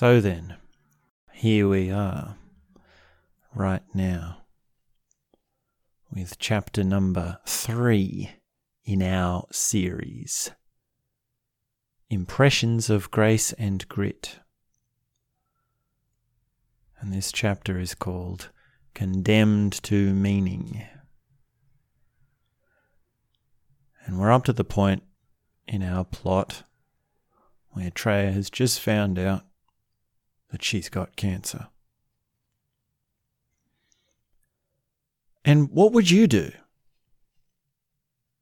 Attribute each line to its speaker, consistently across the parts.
Speaker 1: So then, here we are, right now, with chapter number three in our series Impressions of Grace and Grit. And this chapter is called Condemned to Meaning. And we're up to the point in our plot where Treya has just found out that she's got cancer. And what would you do?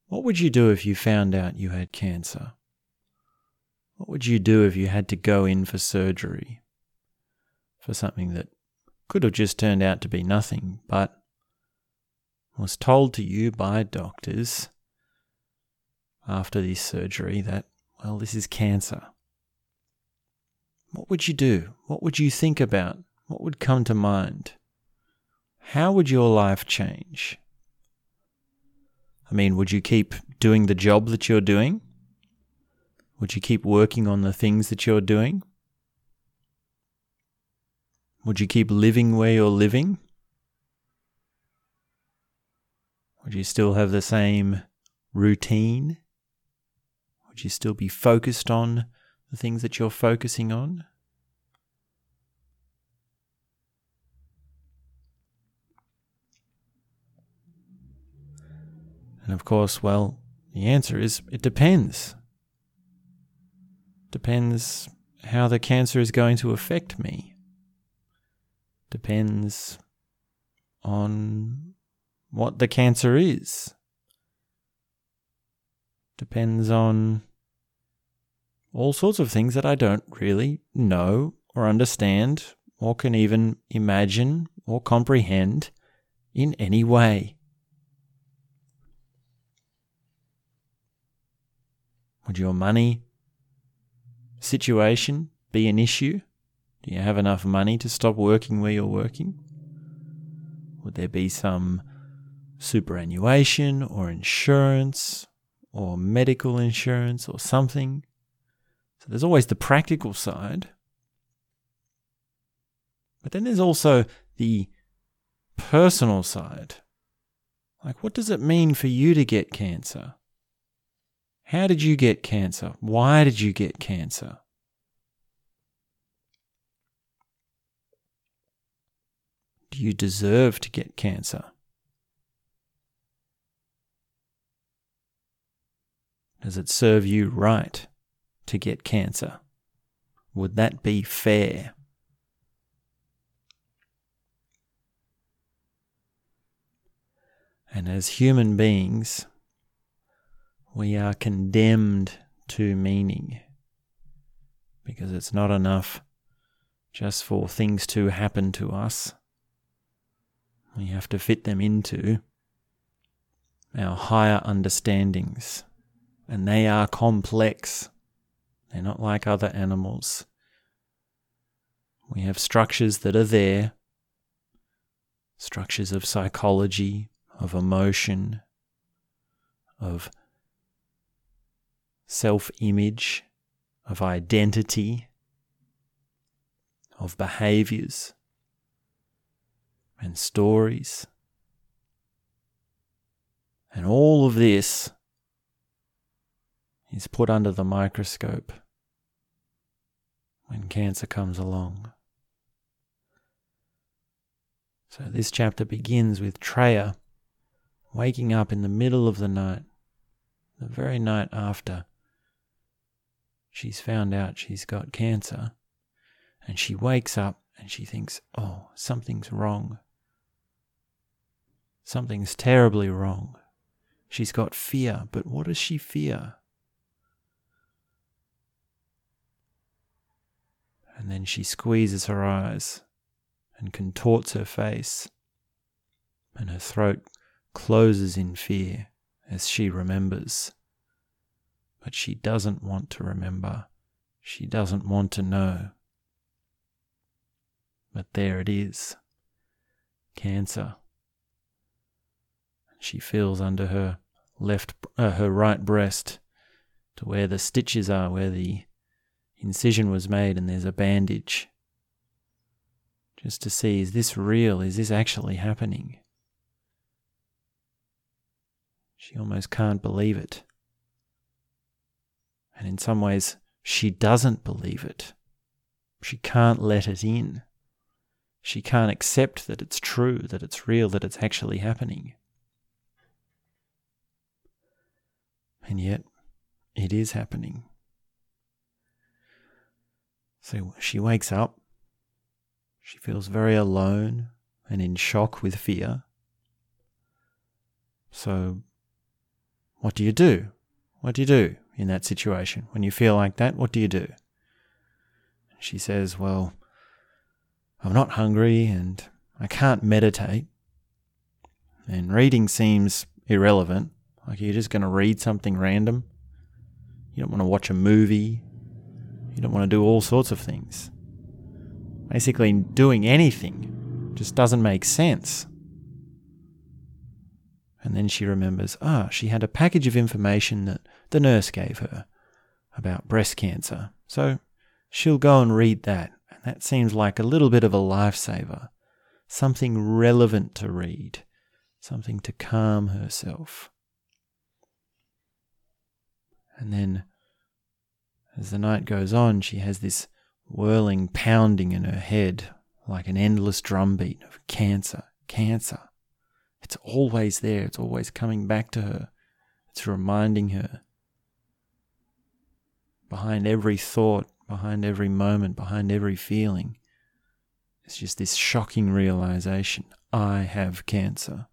Speaker 1: What would you do if you found out you had cancer? What would you do if you had to go in for surgery for something that could have just turned out to be nothing, but was told to you by doctors after this surgery that, well, this is cancer? What would you do? What would you think about? What would come to mind? How would your life change? I mean, would you keep doing the job that you're doing? Would you keep working on the things that you're doing? Would you keep living where you're living? Would you still have the same routine? Would you still be focused on the things that you're focusing on? And of course, well, the answer is it depends. Depends how the cancer is going to affect me. Depends on what the cancer is. Depends on all sorts of things that I don't really know or understand or can even imagine or comprehend in any way. Would your money situation be an issue? Do you have enough money to stop working where you're working? Would there be some superannuation or insurance or medical insurance or something? There's always the practical side. But then there's also the personal side. Like, what does it mean for you to get cancer? How did you get cancer? Why did you get cancer? Do you deserve to get cancer? Does it serve you right to get cancer? Would that be fair? And as human beings, we are condemned to meaning because it's not enough just for things to happen to us. We have to fit them into our higher understandings, and they are complex. They're not like other animals. We have structures that are there structures of psychology, of emotion, of self image, of identity, of behaviors and stories. And all of this is put under the microscope when cancer comes along. So this chapter begins with Treya waking up in the middle of the night, the very night after she's found out she's got cancer, and she wakes up and she thinks, oh, something's wrong. Something's terribly wrong. She's got fear, but what does she fear? And then she squeezes her eyes and contorts her face, and her throat closes in fear as she remembers but she doesn't want to remember. She doesn't want to know. But there it is cancer. She feels under her left, uh, her right breast to where the stitches are, where the incision was made and there's a bandage. Just to see is this real? Is this actually happening? She almost can't believe it. And in some ways, she doesn't believe it. She can't let it in. She can't accept that it's true, that it's real, that it's actually happening. And yet, it is happening. So she wakes up. She feels very alone and in shock with fear. So, what do you do? What do you do in that situation? When you feel like that, what do you do? She says, Well, I'm not hungry and I can't meditate. And reading seems irrelevant. Like you're just going to read something random. You don't want to watch a movie. You don't want to do all sorts of things. Basically, doing anything just doesn't make sense. And then she remembers, ah, she had a package of information that the nurse gave her about breast cancer. So she'll go and read that. And that seems like a little bit of a lifesaver. Something relevant to read, something to calm herself. And then as the night goes on, she has this whirling pounding in her head like an endless drumbeat of cancer, cancer. It's always there, it's always coming back to her, it's reminding her. Behind every thought, behind every moment, behind every feeling, it's just this shocking realization I have cancer.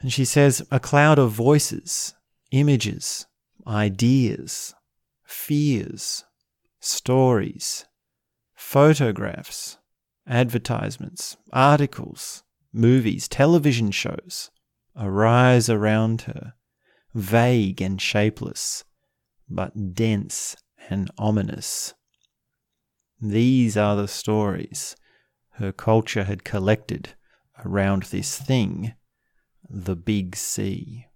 Speaker 1: And she says, a cloud of voices, images, ideas, fears, stories, photographs, advertisements, articles, movies, television shows arise around her, vague and shapeless, but dense and ominous. These are the stories her culture had collected around this thing the big C.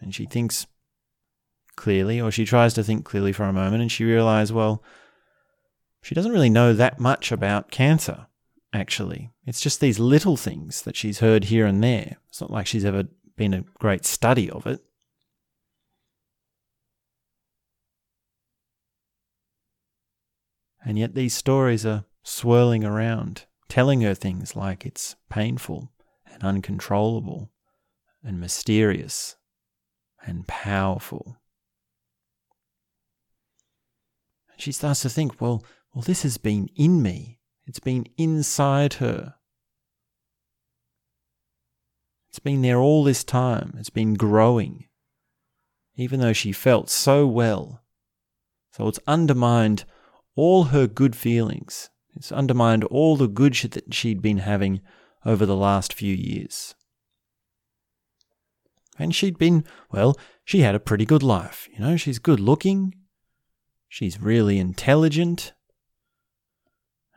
Speaker 1: And she thinks clearly, or she tries to think clearly for a moment, and she realizes, well, she doesn't really know that much about cancer, actually. It's just these little things that she's heard here and there. It's not like she's ever been a great study of it. And yet these stories are swirling around telling her things like it's painful and uncontrollable and mysterious and powerful. And she starts to think, well, well, this has been in me. It's been inside her. It's been there all this time. It's been growing, even though she felt so well. So it's undermined all her good feelings it's undermined all the good that she'd been having over the last few years. And she'd been, well, she had a pretty good life. You know, she's good looking, she's really intelligent,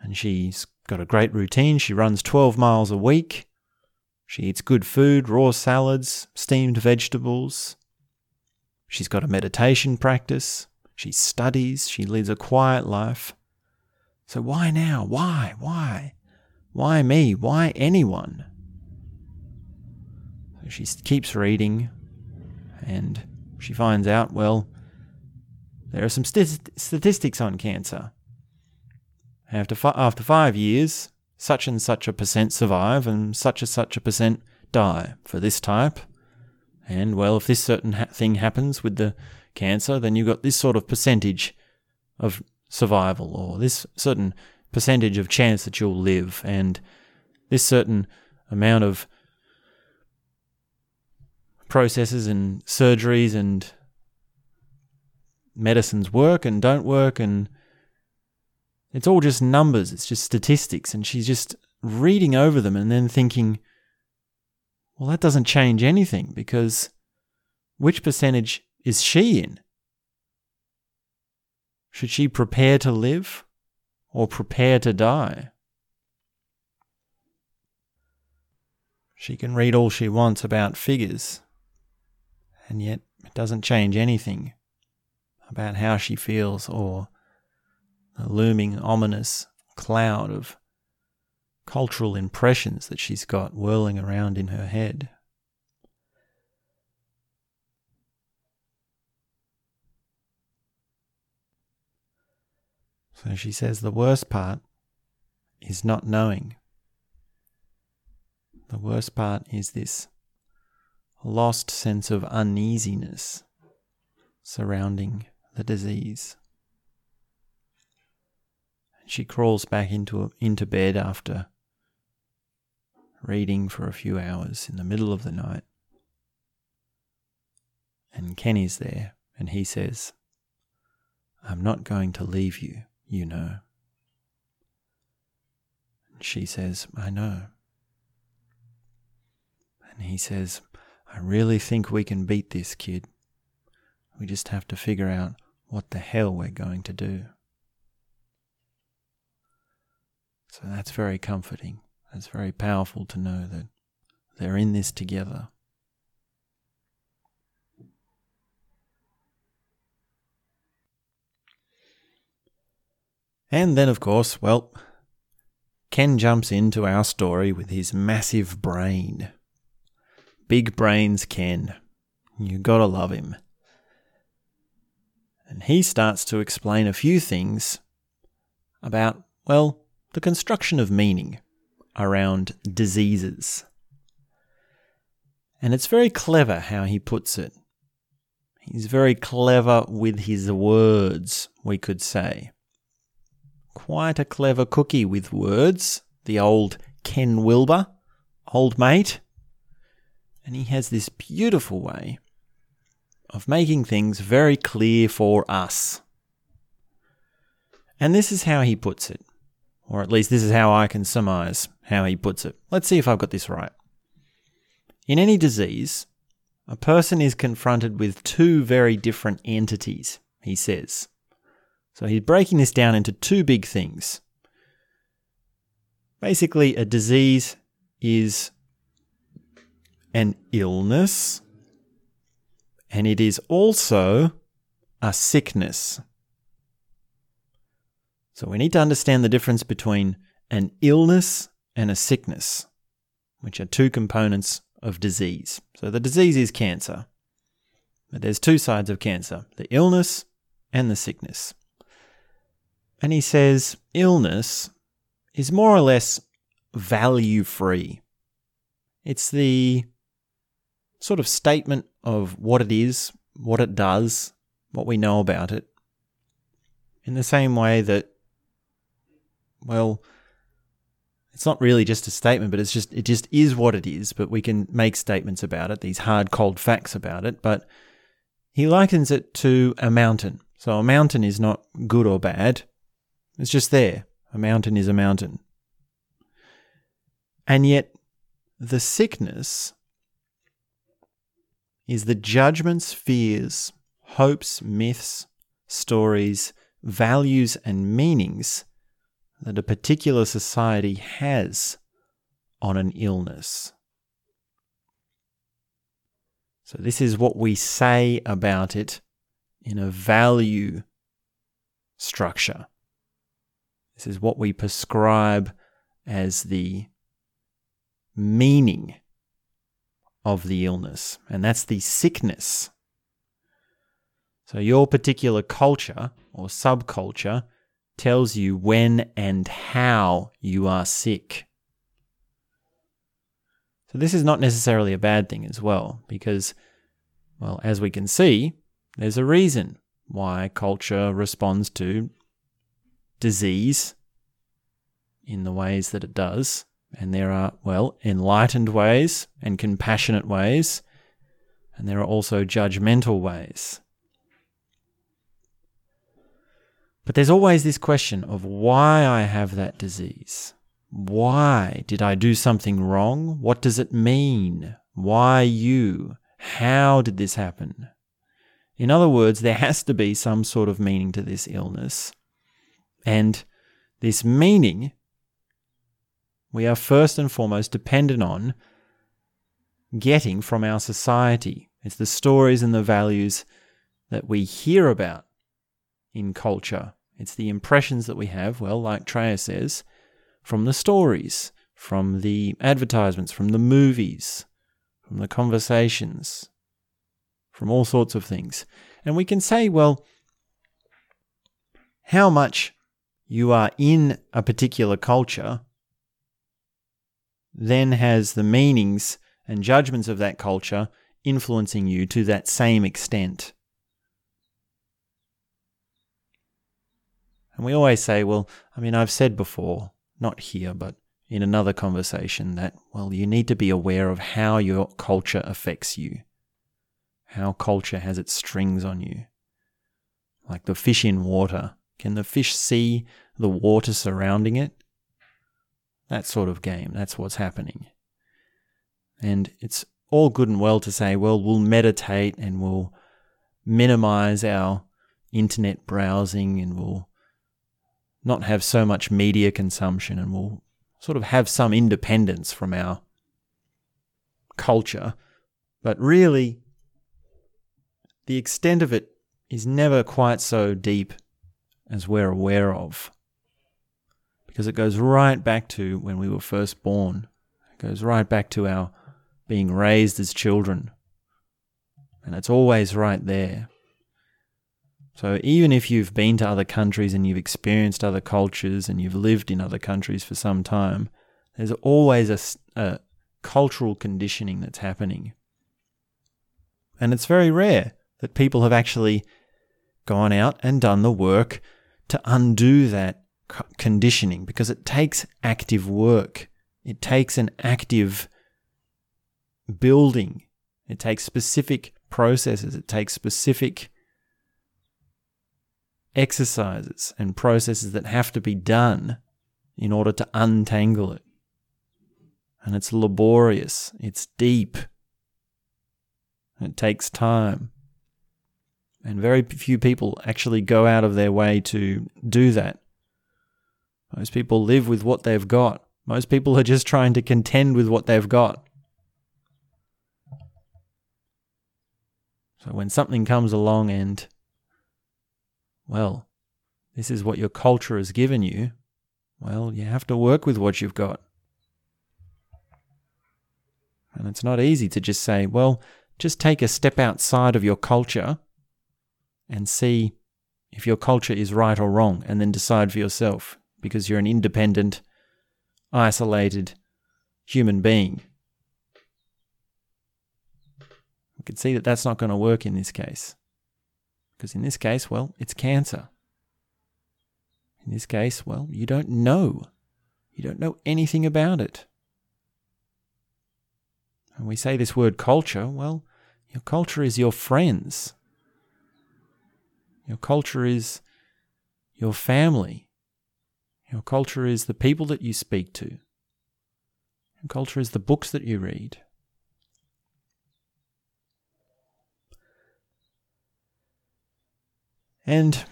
Speaker 1: and she's got a great routine. She runs 12 miles a week. She eats good food, raw salads, steamed vegetables. She's got a meditation practice. She studies. She leads a quiet life. So why now? Why? Why? Why me? Why anyone? So she keeps reading and she finds out, well, there are some st- statistics on cancer. After, fi- after five years, such and such a percent survive and such and such a percent die for this type. And well, if this certain ha- thing happens with the cancer, then you've got this sort of percentage of survival or this certain percentage of chance that you'll live and this certain amount of processes and surgeries and medicines work and don't work and it's all just numbers it's just statistics. And she's just reading over them and then thinking well that doesn't change anything because which percentage is she in should she prepare to live or prepare to die? She can read all she wants about figures, and yet it doesn't change anything about how she feels or the looming ominous cloud of cultural impressions that she's got whirling around in her head. So she says the worst part is not knowing. The worst part is this lost sense of uneasiness surrounding the disease. She crawls back into, into bed after reading for a few hours in the middle of the night. And Kenny's there, and he says, I'm not going to leave you, you know. And she says, I know. And he says, I really think we can beat this kid. We just have to figure out what the hell we're going to do. So that's very comforting. It's very powerful to know that they're in this together. And then, of course, well, Ken jumps into our story with his massive brain. Big brains Ken. You gotta love him. And he starts to explain a few things about, well, the construction of meaning around diseases. And it's very clever how he puts it. He's very clever with his words, we could say. Quite a clever cookie with words, the old Ken Wilber, old mate. And he has this beautiful way of making things very clear for us. And this is how he puts it. Or at least this is how I can surmise how he puts it. Let's see if I've got this right. In any disease, a person is confronted with two very different entities, he says. So he's breaking this down into two big things. Basically, a disease is an illness, and it is also a sickness. So we need to understand the difference between an illness and a sickness, which are two components of disease. So the disease is cancer, but there's two sides of cancer the illness and the sickness. And he says illness is more or less value free. It's the sort of statement of what it is, what it does, what we know about it, in the same way that well, it's not really just a statement, but it's just it just is what it is. But we can make statements about it, these hard, cold facts about it. But he likens it to a mountain. So a mountain is not good or bad. It's just there. A mountain is a mountain. And yet, the sickness is the judgments, fears, hopes, myths, stories, values, and meanings that a particular society has on an illness. So, this is what we say about it in a value structure. This is what we prescribe as the meaning of the illness, and that's the sickness. So, your particular culture or subculture tells you when and how you are sick. So, this is not necessarily a bad thing as well, because, well, as we can see, there's a reason why culture responds to disease in the ways that it does. And there are, well, enlightened ways and compassionate ways, and there are also judgmental ways. But there's always this question of why I have that disease. Why? Did I do something wrong? What does it mean? Why you? How did this happen? In other words, there has to be some sort of meaning to this illness. And this meaning, we are first and foremost dependent on getting from our society. It's the stories and the values that we hear about in culture. It's the impressions that we have, well, like Treya says, from the stories, from the advertisements, from the movies, from the conversations, from all sorts of things. And we can say, well, how much you are in a particular culture then has the meanings and judgments of that culture influencing you to that same extent. And we always say, well, I mean, I've said before, not here, but in another conversation, that, well, you need to be aware of how your culture affects you, how culture has its strings on you. Like the fish in water. Can the fish see the water surrounding it? That sort of game. That's what's happening. And it's all good and well to say, well, we'll meditate and we'll minimize our internet browsing and we'll not have so much media consumption and we'll sort of have some independence from our culture. But really, the extent of it is never quite so deep as we're aware of because it goes right back to when we were first born. It goes right back to our being raised as children. And it's always right there. So even if you've been to other countries and you've experienced other cultures and you've lived in other countries for some time, there's always a, a cultural conditioning that's happening. And it's very rare that people have actually gone out and done the work to undo that conditioning because it takes active work. It takes an active building. It takes specific processes. It takes specific exercises and processes that have to be done in order to untangle it. And it's laborious, it's deep, it takes time. And very few people actually go out of their way to do that. Most people live with what they've got. Most people are just trying to contend with what they've got. So when something comes along and, well, this is what your culture has given you, well, you have to work with what you've got. And it's not easy to just say, well, just take a step outside of your culture and see if your culture is right or wrong, and then decide for yourself because you're an independent, isolated human being. We can see that that's not going to work in this case. Because in this case, well, it's cancer. In this case, well, you don't know. You don't know anything about it. And we say this word culture, well, your culture is your friends. Your culture is your family. Your culture is the people that you speak to. Your culture is the books that you read. And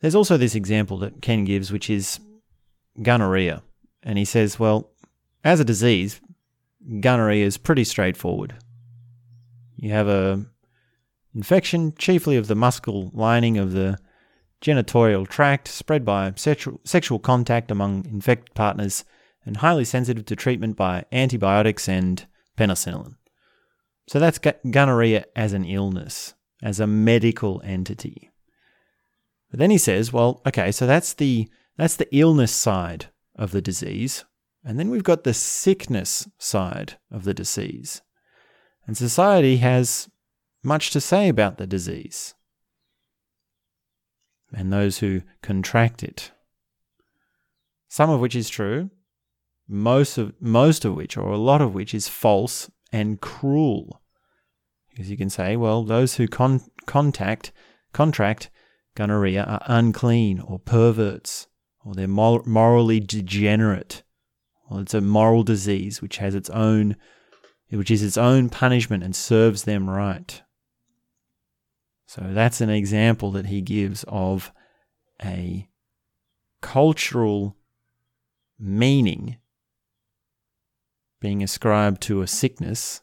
Speaker 1: there's also this example that Ken gives, which is gonorrhea. And he says, well, as a disease, gonorrhea is pretty straightforward. You have a infection, chiefly of the muscle lining of the genitorial tract, spread by sexual, contact among infected partners, and highly sensitive to treatment by antibiotics and penicillin. So that's gonorrhea as an illness, as a medical entity. But then he says, well, okay, so that's the that's the illness side of the disease, and then we've got the sickness side of the disease. And society has much to say about the disease and those who contract it. Some of which is true, most of, most of which, or a lot of which, is false and cruel. Because you can say, well, those who con- contact, contract gonorrhea are unclean or perverts, or they're mor- morally degenerate. Well, it's a moral disease which has its own, which is its own punishment and serves them right. So that's an example that he gives of a cultural meaning being ascribed to a sickness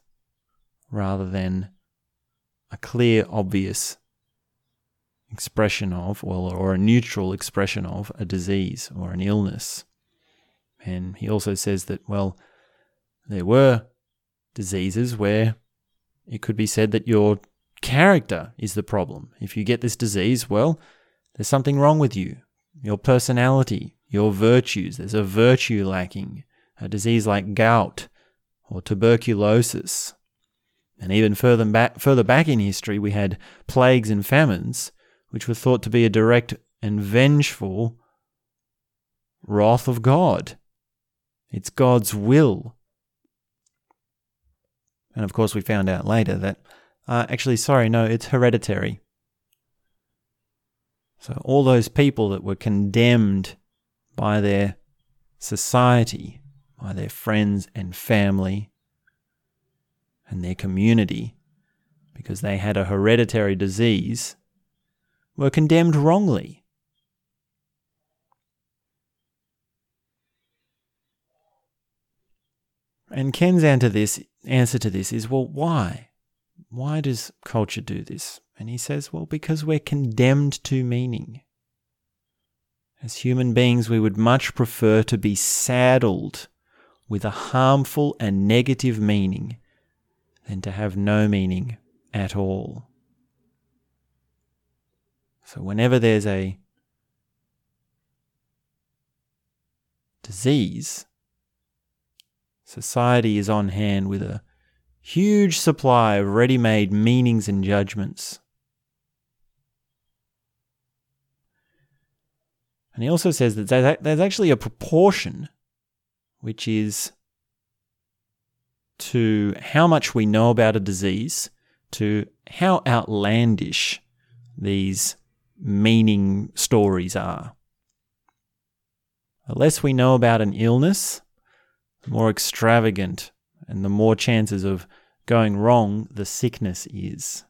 Speaker 1: rather than a clear, obvious expression of, well, or a neutral expression of a disease or an illness. And he also says that, well, there were diseases where it could be said that your character is the problem. If you get this disease, well, there's something wrong with you. Your personality, your virtues, there's a virtue lacking. A disease like gout or tuberculosis. And even further back, further back in history, we had plagues and famines, which were thought to be a direct and vengeful wrath of God. It's God's will. And of course, we found out later that, uh, actually, sorry, no, it's hereditary. So, all those people that were condemned by their society, by their friends and family, and their community, because they had a hereditary disease, were condemned wrongly. And Ken's answer to this answer to this is, well, why? Why does culture do this? And he says, well, because we're condemned to meaning. As human beings, we would much prefer to be saddled with a harmful and negative meaning than to have no meaning at all. So, whenever there's a disease, society is on hand with a huge supply of ready made meanings and judgments. And he also says that there's actually a proportion which is to how much we know about a disease, to how outlandish these meaning stories are. The less we know about an illness, the more extravagant and the more chances of going wrong the sickness is.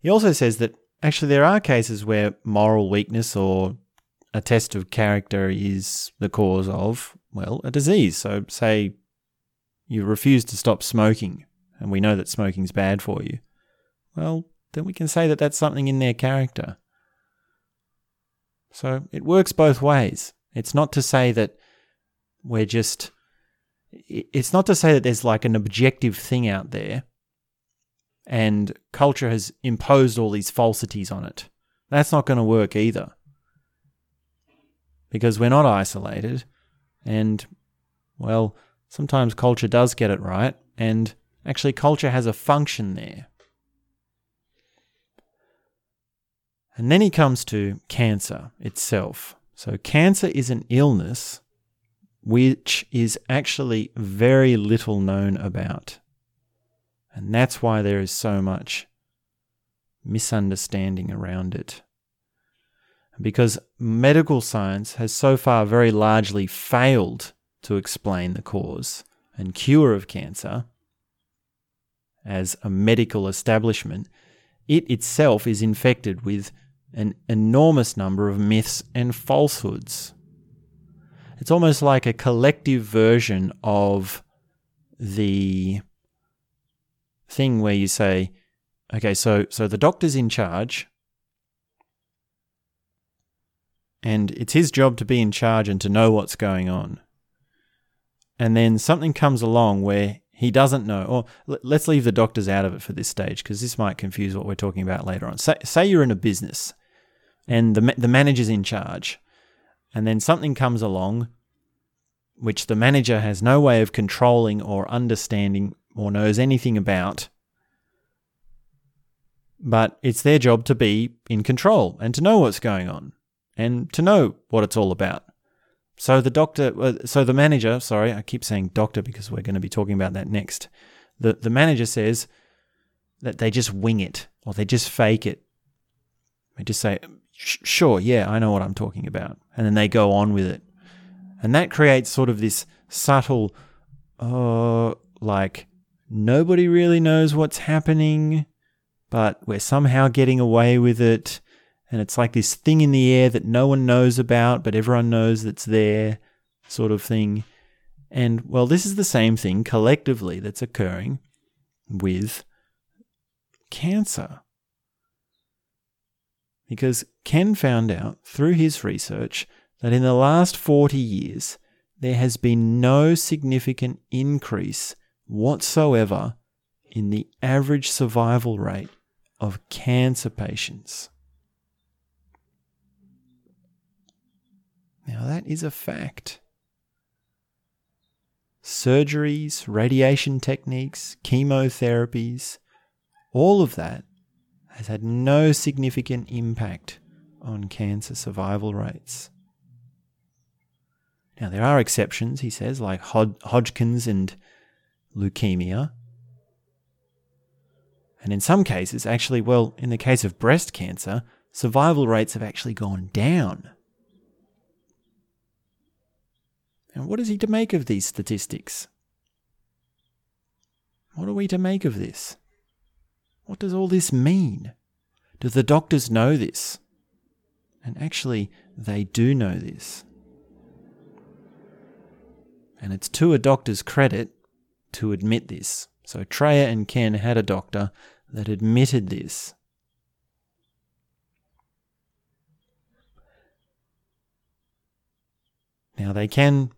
Speaker 1: He also says that actually there are cases where moral weakness or a test of character is the cause of, well, a disease. So, say you refuse to stop smoking, and we know that smoking's bad for you. Well, then we can say that that's something in their character. So it works both ways. It's not to say that we're just. It's not to say that there's like an objective thing out there and culture has imposed all these falsities on it. That's not going to work either because we're not isolated. And, well, sometimes culture does get it right, and actually, culture has a function there. And then he comes to cancer itself. So, cancer is an illness which is actually very little known about. And that's why there is so much misunderstanding around it because medical science has so far very largely failed to explain the cause and cure of cancer as a medical establishment, it itself is infected with an enormous number of myths and falsehoods. It's almost like a collective version of the thing where you say, okay, so so the doctor's in charge and it's his job to be in charge and to know what's going on. And then something comes along where he doesn't know, or let's leave the doctors out of it for this stage because this might confuse what we're talking about later on. Say, say you're in a business and the, the manager's in charge, and then something comes along which the manager has no way of controlling or understanding or knows anything about. But it's their job to be in control and to know what's going on and to know what it's all about. So the doctor, uh, so the manager, sorry, I keep saying doctor because we're going to be talking about that next. The the manager says that they just wing it or they just fake it. They just say, "Sure, yeah, I know what I'm talking about," and then they go on with it, and that creates sort of this subtle, uh, like nobody really knows what's happening, but we're somehow getting away with it and it's like this thing in the air that no one knows about, but everyone knows that's there. sort of thing. And well, this is the same thing collectively that's occurring with cancer. Because Ken found out through his research that in the last 40 years, there has been no significant increase whatsoever in the average survival rate of cancer patients. Now, that is a fact. Surgeries, radiation techniques, chemotherapies, all of that has had no significant impact on cancer survival rates. Now, there are exceptions, he says, like Hod- Hodgkin's and leukemia. And in some cases, actually, well, in the case of breast cancer, survival rates have actually gone down. And what is he to make of these statistics? What are we to make of this? What does all this mean? Do the doctors know this? And actually, they do know this. And it's to a doctor's credit to admit this. So Treya and Ken had a doctor that admitted this. Now, they can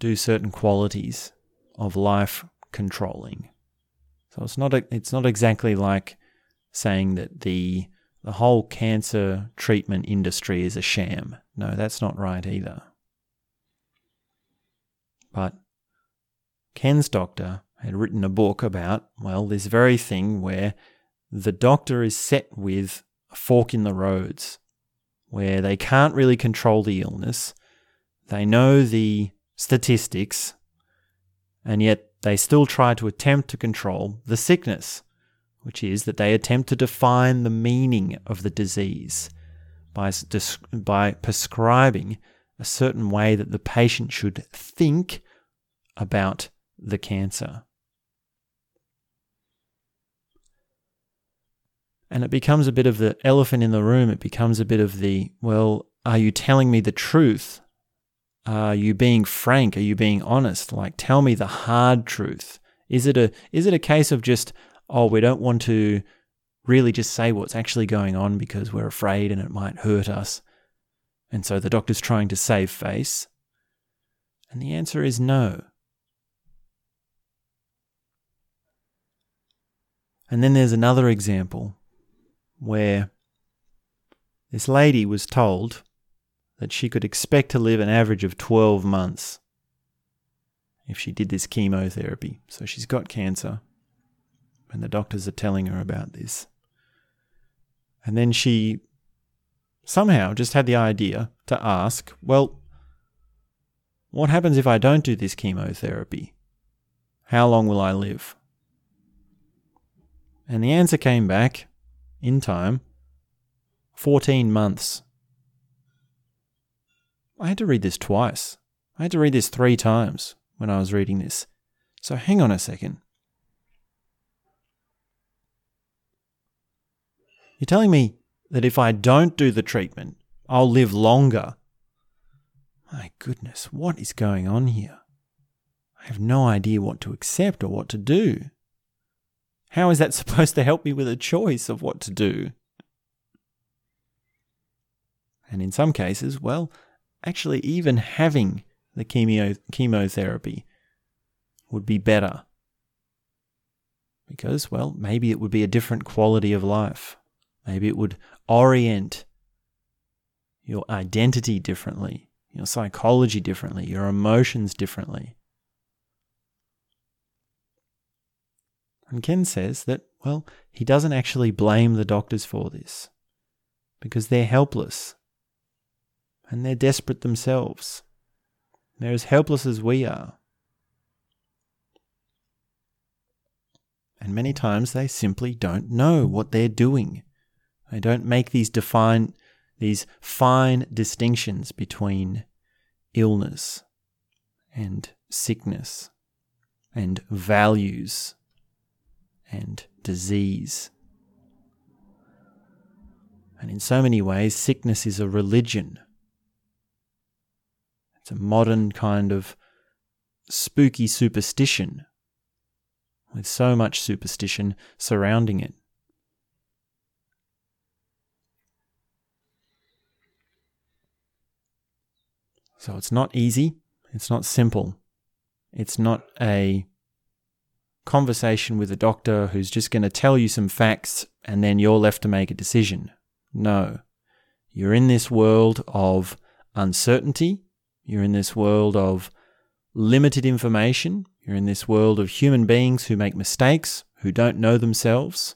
Speaker 1: do certain qualities of life controlling. So it's not a, it's not exactly like saying that the the whole cancer treatment industry is a sham. No, that's not right either. But Ken's doctor had written a book about, well, this very thing where the doctor is set with a fork in the roads, where they can't really control the illness. They know the statistics, and yet they still try to attempt to control the sickness, which is that they attempt to define the meaning of the disease by, by prescribing a certain way that the patient should think about the cancer. And it becomes a bit of the elephant in the room. It becomes a bit of the, well, are you telling me the truth are you being frank? Are you being honest? Like, tell me the hard truth. Is it a is it a case of just oh we don't want to really just say what's actually going on because we're afraid and it might hurt us, and so the doctor's trying to save face? And the answer is no. And then there's another example where this lady was told that she could expect to live an average of 12 months if she did this chemotherapy. So she's got cancer, and the doctors are telling her about this. And then she somehow just had the idea to ask, well, what happens if I don't do this chemotherapy? How long will I live? And the answer came back in time 14 months. I had to read this twice. I had to read this three times when I was reading this. So hang on a second. You're telling me that if I don't do the treatment, I'll live longer. My goodness, what is going on here? I have no idea what to accept or what to do. How is that supposed to help me with a choice of what to do? And in some cases, well, actually even having the chemo, chemotherapy would be better. Because, well, maybe it would be a different quality of life. Maybe it would orient your identity differently, your psychology differently, your emotions differently. And Ken says that, well, he doesn't actually blame the doctors for this because they're helpless and they're desperate themselves. They're as helpless as we are. And many times they simply don't know what they're doing. They don't make these define these fine distinctions between illness and sickness and values and disease. And in so many ways, sickness is a religion It's a modern kind of spooky superstition with so much superstition surrounding it. So it's not easy, it's not simple. It's not a conversation with a doctor who's just going to tell you some facts and then you're left to make a decision. No. You're in this world of uncertainty. You're in this world of limited information. You're in this world of human beings who make mistakes, who don't know themselves.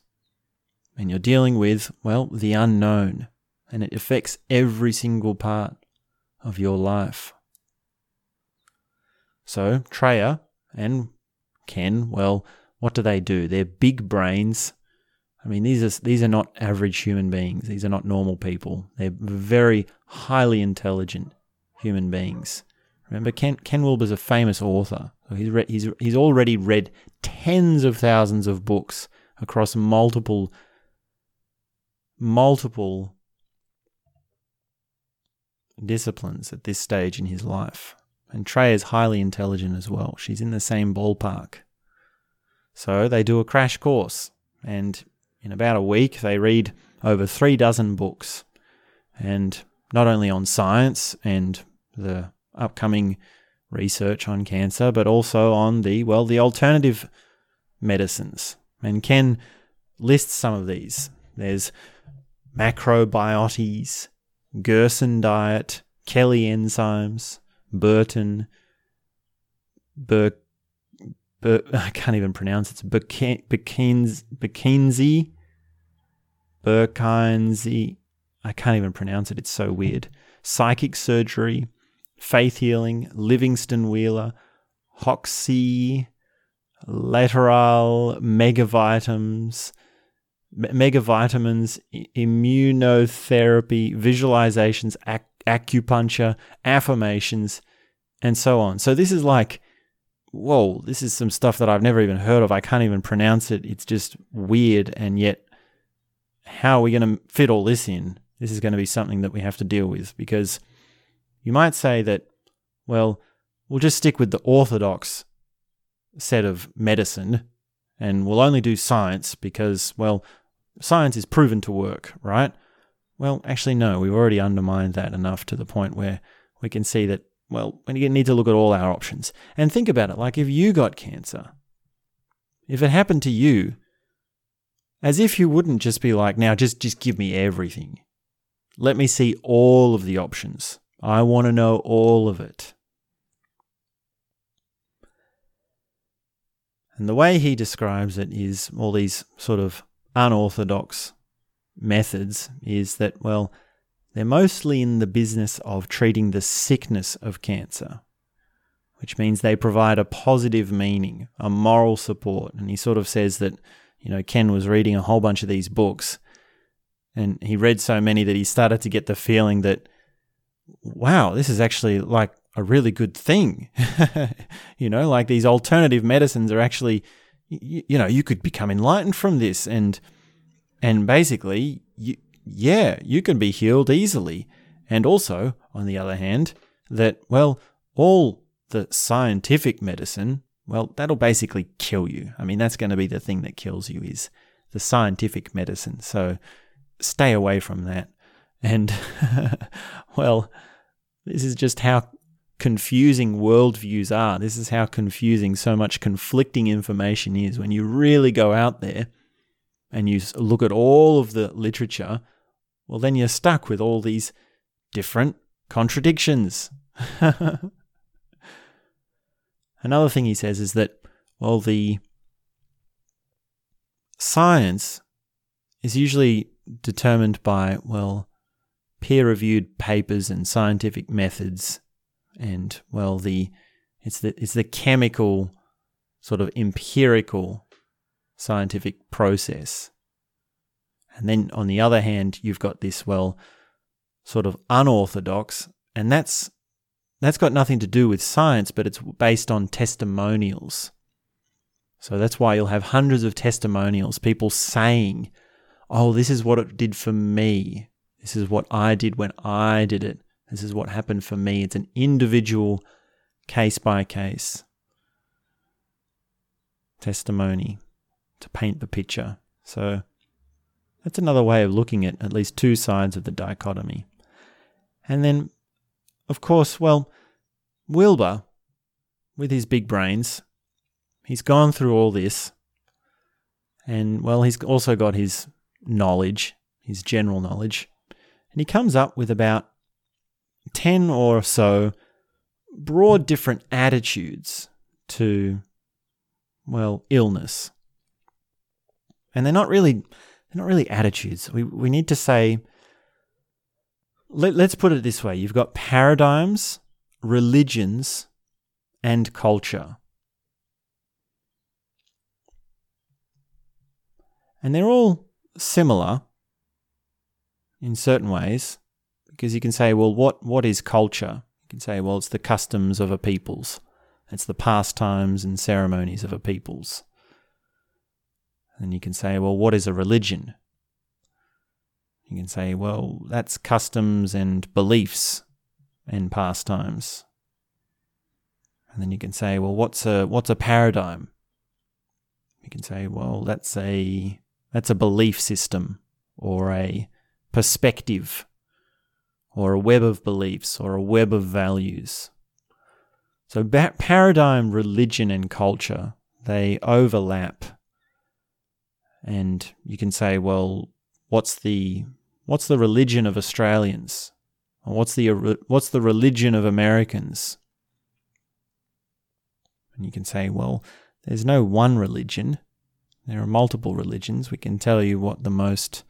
Speaker 1: And you're dealing with, well, the unknown. And it affects every single part of your life. So, Treya and Ken, well, what do they do? They're big brains. I mean, these are these are not average human beings. These are not normal people. They're very highly intelligent human beings. Remember, Ken, Ken Wilber's a famous author. So he's, re- he's, he's already read tens of thousands of books across multiple, multiple disciplines at this stage in his life. And Trey is highly intelligent as well. She's in the same ballpark. So they do a crash course, and in about a week, they read over three dozen books. And not only on science and the upcoming research on cancer, but also on the, well, the alternative medicines. And Ken lists some of these. There's macrobiotics, Gerson diet, Kelley enzymes, Burton, Bur, I can't even pronounce it. It's Burkinsey, Burkinsey, I can't even pronounce it. It's so weird. Psychic surgery, faith healing, Livingston Wheeler, Hoxsey, Laetrile megavitamins, megavitamins, immunotherapy, visualizations, ac- acupuncture, affirmations, and so on. So this is like, whoa, this is some stuff that I've never even heard of. I can't even pronounce it. It's just weird. And yet, how are we going to fit all this in? This is going to be something that we have to deal with because you might say that, well, we'll just stick with the orthodox set of medicine and we'll only do science because, well, science is proven to work, right? Well, actually, no, we've already undermined that enough to the point where we can see that, well, we need to look at all our options. And think about it like if you got cancer, if it happened to you, as if you wouldn't just be like, now just, just give me everything. Let me see all of the options. I want to know all of it. And the way he describes it is all these sort of unorthodox methods is that, well, they're mostly in the business of treating the sickness of cancer, which means they provide a positive meaning, a moral support. And he sort of says that, you know, Ken was reading a whole bunch of these books and he read so many that he started to get the feeling that, wow, this is actually like a really good thing. you know, like these alternative medicines are actually, you, you know, you could become enlightened from this, and and basically, you, yeah, you can be healed easily. And also, on the other hand, that well, all the scientific medicine, well, that'll basically kill you. I mean, that's going to be the thing that kills you is the scientific medicine. So stay away from that. And well, this is just how confusing worldviews are. This is how confusing so much conflicting information is when you really go out there and you look at all of the literature. Well, then you're stuck with all these different contradictions. Another thing he says is that, well, the science is usually determined by, well, peer reviewed papers and scientific methods and well the it's the it's the chemical sort of empirical scientific process. And then on the other hand, you've got this well sort of unorthodox and that's that's got nothing to do with science, but it's based on testimonials. So that's why you'll have hundreds of testimonials, people saying, Oh, this is what it did for me. This is what I did when I did it. This is what happened for me. It's an individual, case by case testimony to paint the picture. So that's another way of looking at at least two sides of the dichotomy. And then, of course, well, Wilber, with his big brains, he's gone through all this. And, well, he's also got his knowledge, his general knowledge. And he comes up with about 10 or so broad different attitudes to, well, illness. And they're not really they're not really attitudes. We we need to say let, let's put it this way. You've got paradigms, religions, and culture. And they're all similar in certain ways because you can say, well, what, what is culture? You can say, well, it's the customs of a people's, it's the pastimes and ceremonies of a people's. And you can say, well, what is a religion? You can say, well, that's customs and beliefs and pastimes. And then you can say, well, what's a what's a paradigm? You can say, well, that's a that's a belief system or a perspective or a web of beliefs or a web of values. So paradigm, religion and culture, they overlap. And you can say, well, what's the what's the religion of Australians? Or what's the uh, what's the religion of Americans? And you can say, well, there's no one religion. There are multiple religions. We can tell you what the most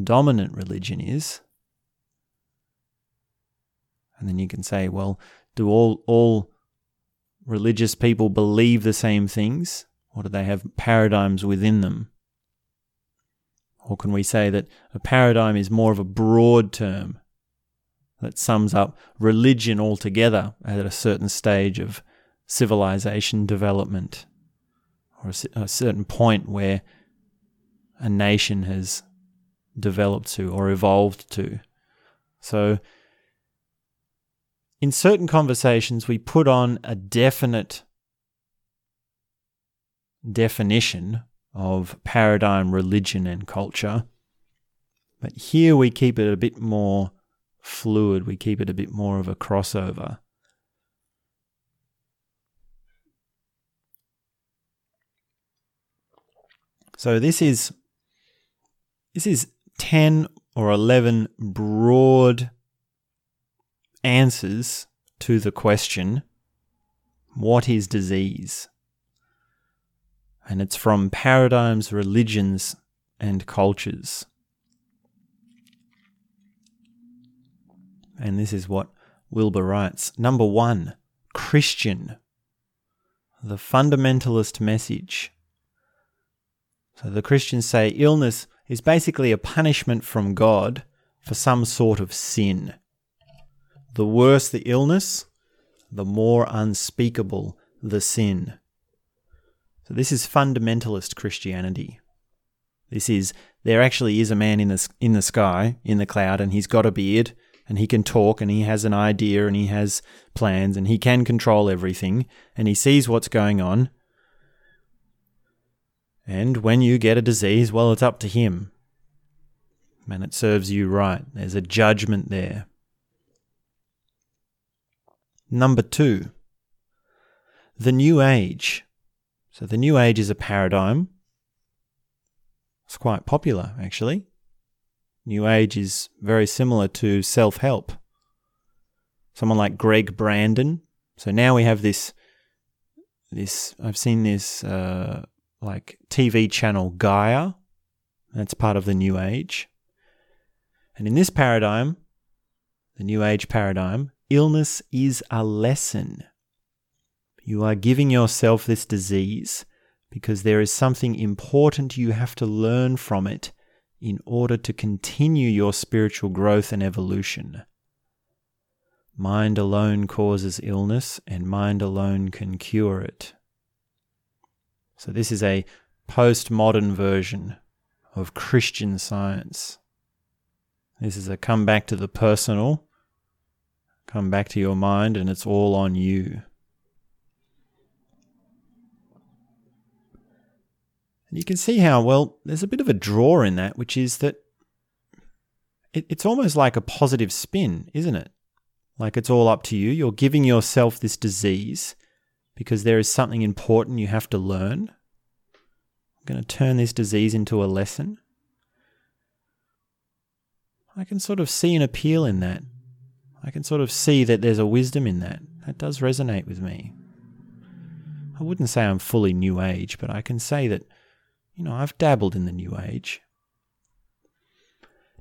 Speaker 1: dominant religion is. And then you can say, well, do all all religious people believe the same things? Or do they have paradigms within them? Or can we say that a paradigm is more of a broad term that sums up religion altogether at a certain stage of civilization development or a, a certain point where a nation has developed to or evolved to. So, in certain conversations, we put on a definite definition of paradigm, religion, and culture. But here we keep it a bit more fluid, we keep it a bit more of a crossover. So this is this is 10 or 11 broad answers to the question what is disease? And it's from paradigms, religions, and cultures. And this is what Wilber writes. Number one, Christian. The fundamentalist message so the Christians say illness is basically a punishment from God for some sort of sin. The worse the illness, the more unspeakable the sin. So this is fundamentalist Christianity. This is there actually is a man in the in the sky in the cloud and he's got a beard and he can talk and he has an idea and he has plans and he can control everything and he sees what's going on and when you get a disease, well, it's up to him. And it serves you right. There's a judgment there. Number two, the New Age. So, the New Age is a paradigm. It's quite popular, actually. New Age is very similar to self help. Someone like Gregg Braden. So now we have this. This I've seen this uh, like TV channel Gaia. That's part of the New Age. And in this paradigm, the New Age paradigm, illness is a lesson. You are giving yourself this disease because there is something important you have to learn from it in order to continue your spiritual growth and evolution. Mind alone causes illness, and mind alone can cure it. So, this is a postmodern version of Christian science. This is a come back to the personal come back to your mind and it's all on you. And you can see how, well, there's a bit of a draw in that, which is that it, it's almost like a positive spin, isn't it? Like it's all up to you. You're giving yourself this disease because there is something important you have to learn. I'm going to turn this disease into a lesson. I can sort of see an appeal in that. I can sort of see that there's a wisdom in that. That does resonate with me. I wouldn't say I'm fully New Age, but I can say that, you know, I've dabbled in the New Age.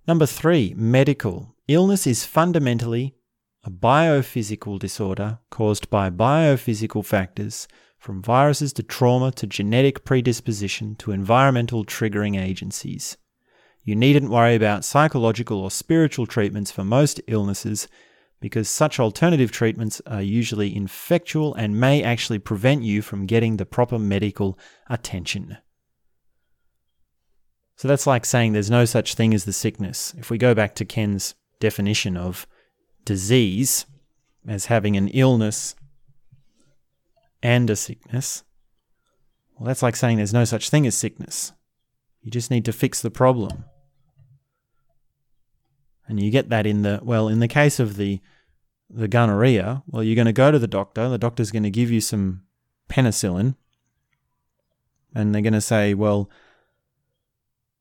Speaker 1: Number three, medical. Illness is fundamentally a biophysical disorder caused by biophysical factors from viruses to trauma to genetic predisposition to environmental triggering agencies. You needn't worry about psychological or spiritual treatments for most illnesses because such alternative treatments are usually infectual and may actually prevent you from getting the proper medical attention. So that's like saying there's no such thing as the sickness. If we go back to Ken's definition of disease as having an illness and a sickness, well, that's like saying there's no such thing as sickness. You just need to fix the problem. And you get that in the well, in the case of the the gonorrhea, well, you're going to go to the doctor. The doctor's going to give you some penicillin, and they're going to say, well,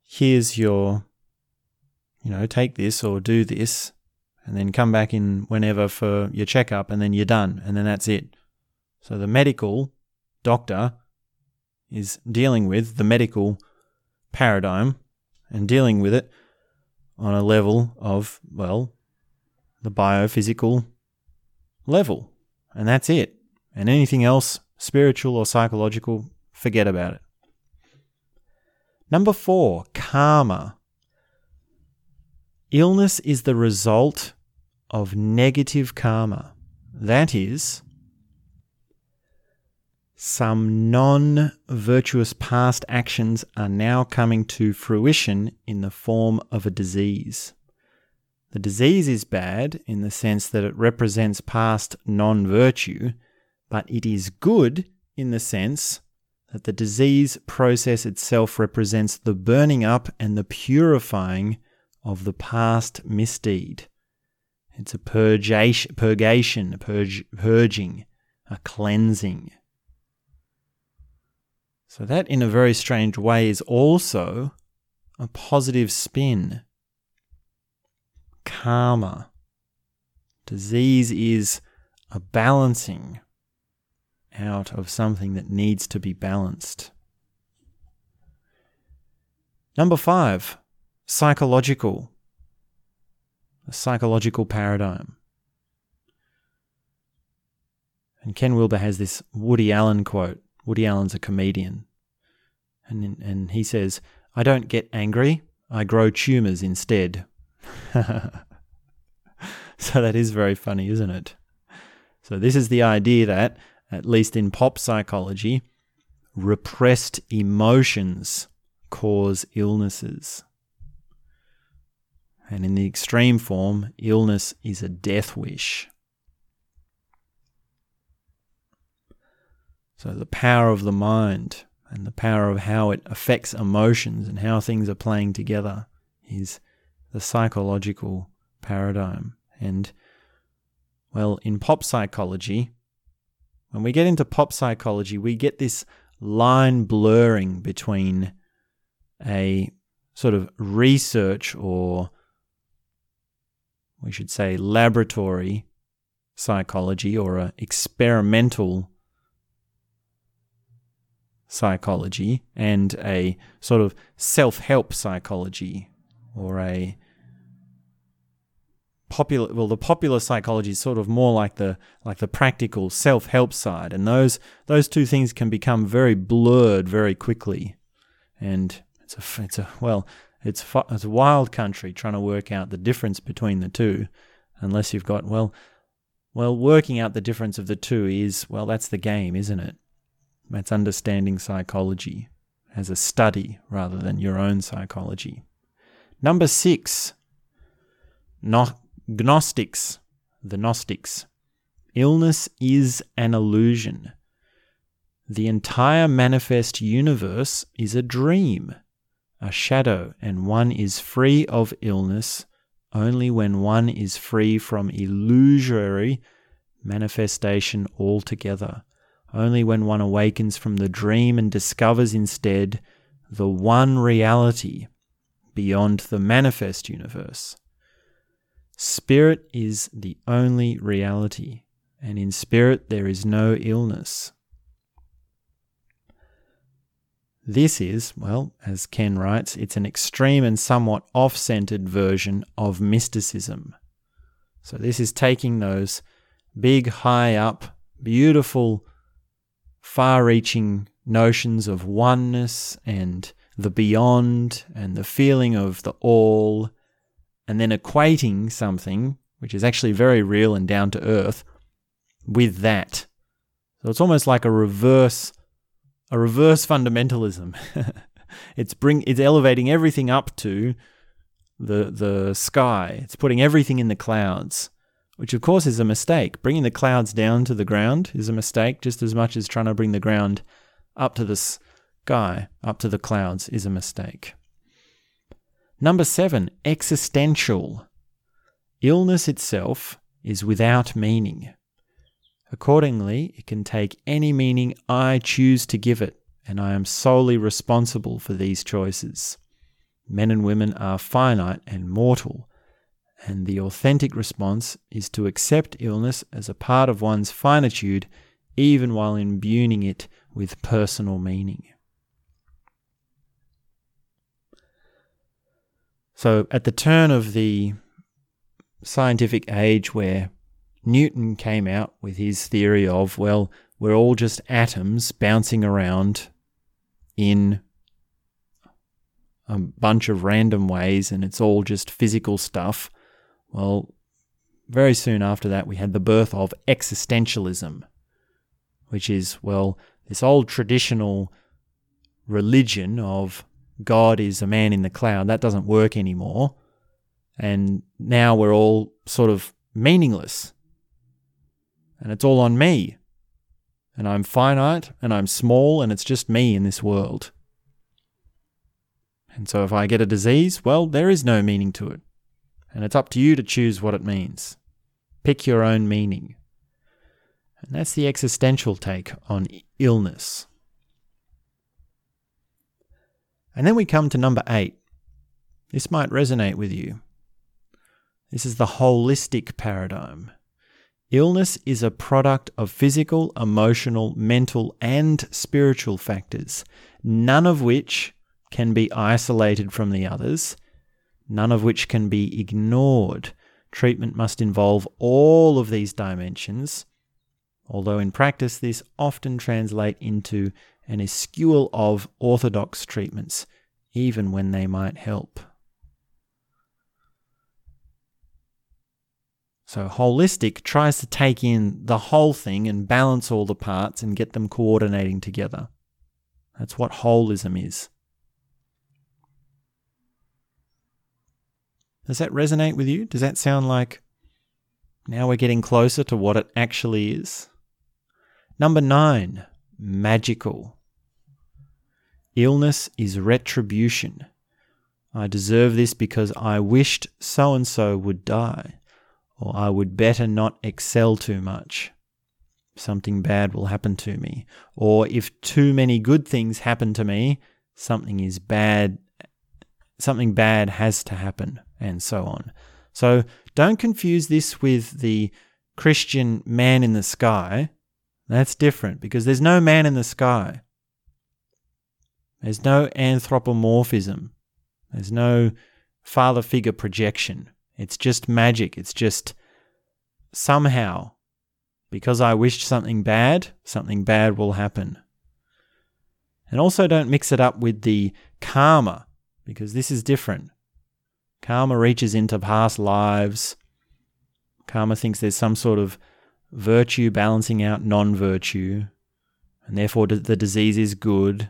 Speaker 1: here's your, you know, take this or do this, and then come back in whenever for your checkup, and then you're done, and then that's it. So the medical doctor is dealing with the medical paradigm and dealing with it on a level of, well, the biophysical level. And that's it. And anything else, spiritual or psychological, forget about it. Number four, karma. Illness is the result of negative karma. That is, some non virtuous past actions are now coming to fruition in the form of a disease. The disease is bad in the sense that it represents past non virtue, but it is good in the sense that the disease process itself represents the burning up and the purifying of the past misdeed. It's a purgation, purgation, purge, purging, a cleansing. So, that in a very strange way is also a positive spin. Karma. Disease is a balancing out of something that needs to be balanced. Number five, psychological. A psychological paradigm. And Ken Wilber has this Woody Allen quote Woody Allen's a comedian. And, and he says, I don't get angry, I grow tumours instead. so that is very funny, isn't it? So, this is the idea that, at least in pop psychology, repressed emotions cause illnesses. And in the extreme form, illness is a death wish. So, the power of the mind and the power of how it affects emotions and how things are playing together is the psychological paradigm. And, well, in pop psychology, when we get into pop psychology, we get this line blurring between a sort of research or we should say laboratory psychology or a experimental psychology and a sort of self help psychology or a popular well the popular psychology is sort of more like the like the practical self-help side. And those those two things can become very blurred very quickly. And it's a it's a well it's it's a wild country trying to work out the difference between the two unless you've got well well working out the difference of the two is well that's the game isn't it that's understanding psychology as a study rather than your own psychology. Number six, no- Gnostics. the Gnostics. Illness is an illusion. The entire manifest universe is a dream, a shadow, and one is free of illness only when one is free from illusory manifestation altogether. Only when one awakens from the dream and discovers instead the one reality beyond the manifest universe. Spirit is the only reality, and in spirit there is no illness. This is, well, as Ken writes, it's an extreme and somewhat off centered version of mysticism. So, this is taking those big, high up, beautiful, far reaching notions of oneness and the beyond and the feeling of the all, and then equating something which is actually very real and down to earth with that. So, it's almost like a reverse a reverse fundamentalism. it's bring it's elevating everything up to the the sky. It's putting everything in the clouds, which of course is a mistake. Bringing the clouds down to the ground is a mistake just as much as trying to bring the ground up to the sky, up to the clouds is a mistake. Number 7, existential. Illness itself is without meaning. Accordingly, it can take any meaning I choose to give it, and I am solely responsible for these choices. Men and women are finite and mortal, and the authentic response is to accept illness as a part of one's finitude, even while imbuing it with personal meaning. So, at the turn of the scientific age where Newton came out with his theory of, well, we're all just atoms bouncing around in a bunch of random ways and it's all just physical stuff. Well, very soon after that, we had the birth of existentialism, which is, well, this old traditional religion of God is a man in the cloud. That doesn't work anymore. And now we're all sort of meaningless and it's all on me. And I'm finite and I'm small and it's just me in this world. And so if I get a disease, well, there is no meaning to it. And it's up to you to choose what it means. Pick your own meaning. And that's the existential take on illness. And then we come to number eight. This might resonate with you. This is the holistic paradigm. Illness is a product of physical, emotional, mental, and spiritual factors, none of which can be isolated from the others, none of which can be ignored. Treatment must involve all of these dimensions, although in practice this often translates into an eschewal of orthodox treatments, even when they might help. So, holistic tries to take in the whole thing and balance all the parts and get them coordinating together. That's what holism is. Does that resonate with you? Does that sound like now we're getting closer to what it actually is? Number nine, magical. Illness is retribution. I deserve this because I wished so and so would die or I would better not excel too much. Something bad will happen to me. Or if too many good things happen to me, something is bad, something bad has to happen, and so on. So don't confuse this with the Christian man in the sky. That's different because there's no man in the sky. There's no anthropomorphism. There's no father figure projection. It's just magic. It's just somehow, because I wished something bad, something bad will happen. And also don't mix it up with the karma, because this is different. Karma reaches into past lives. Karma thinks there's some sort of virtue balancing out non virtue, and therefore the disease is good.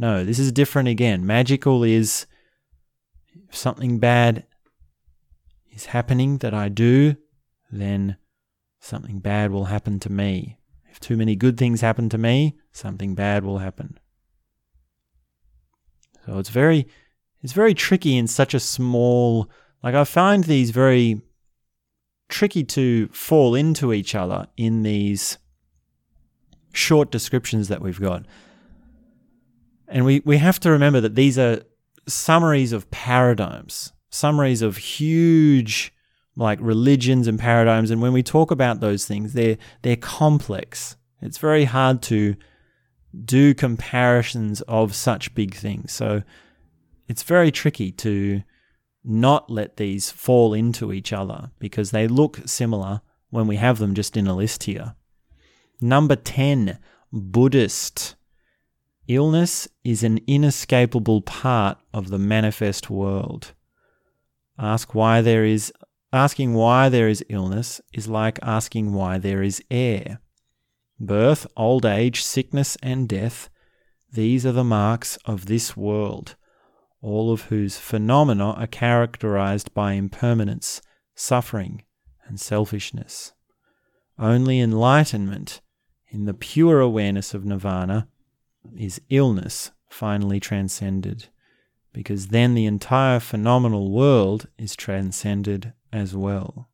Speaker 1: No, this is different again. Magical is something bad is happening that I do, then something bad will happen to me. If too many good things happen to me, something bad will happen. So it's very it's very tricky in such a small like I find these very tricky to fall into each other in these short descriptions that we've got. And we, we have to remember that these are summaries of paradigms, summaries of huge like religions and paradigms. And when we talk about those things, they're they're complex. It's very hard to do comparisons of such big things. So it's very tricky to not let these fall into each other because they look similar when we have them just in a list here. Number 10, Buddhist. Illness is an inescapable part of the manifest world. Ask why there is asking why there is illness is like asking why there is air. Birth, old age, sickness and death, these are the marks of this world all of whose phenomena are characterized by impermanence, suffering, and selfishness. Only enlightenment, in the pure awareness of nirvana, is illness finally transcended, because then the entire phenomenal world is transcended as well.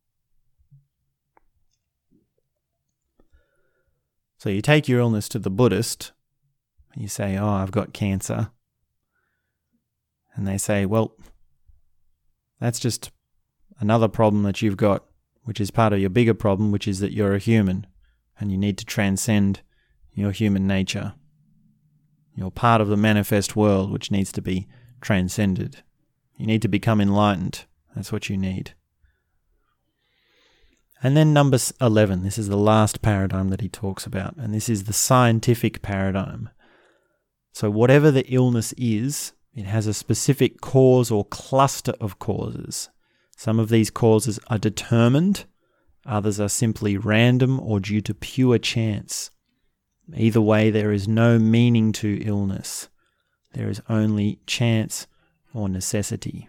Speaker 1: So you take your illness to the Buddhist, and you say, Oh, I've got cancer. And they say, well, that's just another problem that you've got, which is part of your bigger problem, which is that you're a human and you need to transcend your human nature. You're part of the manifest world, which needs to be transcended. You need to become enlightened. That's what you need. And then number 11, this is the last paradigm that he talks about, and this is the scientific paradigm. So, whatever the illness is, it has a specific cause or cluster of causes. Some of these causes are determined, others are simply random or due to pure chance. Either way, there is no meaning to illness. There is only chance or necessity.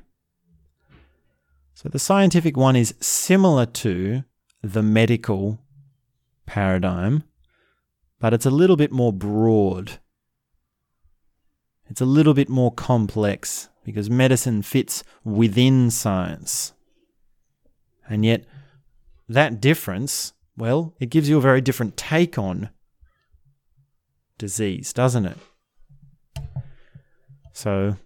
Speaker 1: So the scientific one is similar to the medical paradigm, but it's a little bit more broad. It's a little bit more complex because medicine fits within science. And yet, that difference, well, it gives you a very different take on disease, doesn't it? So,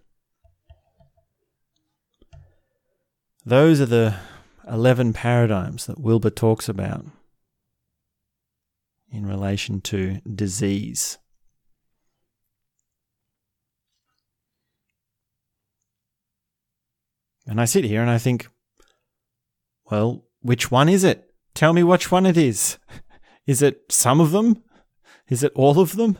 Speaker 1: those are the 11 paradigms that Wilber talks about in relation to disease. And I sit here and I think, well, which one is it? Tell me which one it is. Is it some of them? Is it all of them?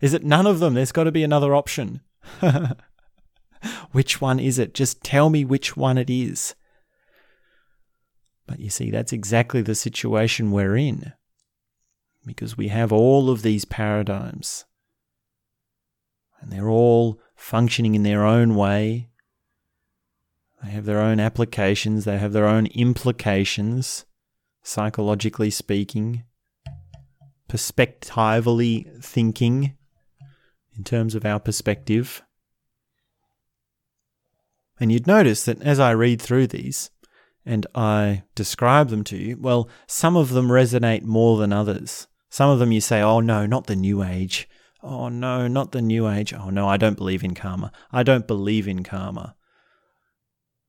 Speaker 1: Is it none of them? There's got to be another option. which one is it? Just tell me which one it is. But you see, that's exactly the situation we're in. Because we have all of these paradigms. And they're all functioning in their own way. They have their own applications, they have their own implications, psychologically speaking, perspectively thinking in terms of our perspective. And you'd notice that as I read through these and I describe them to you, well, some of them resonate more than others. Some of them you say, oh no, not the New Age. Oh no, not the New Age. Oh no, I don't believe in karma. I don't believe in karma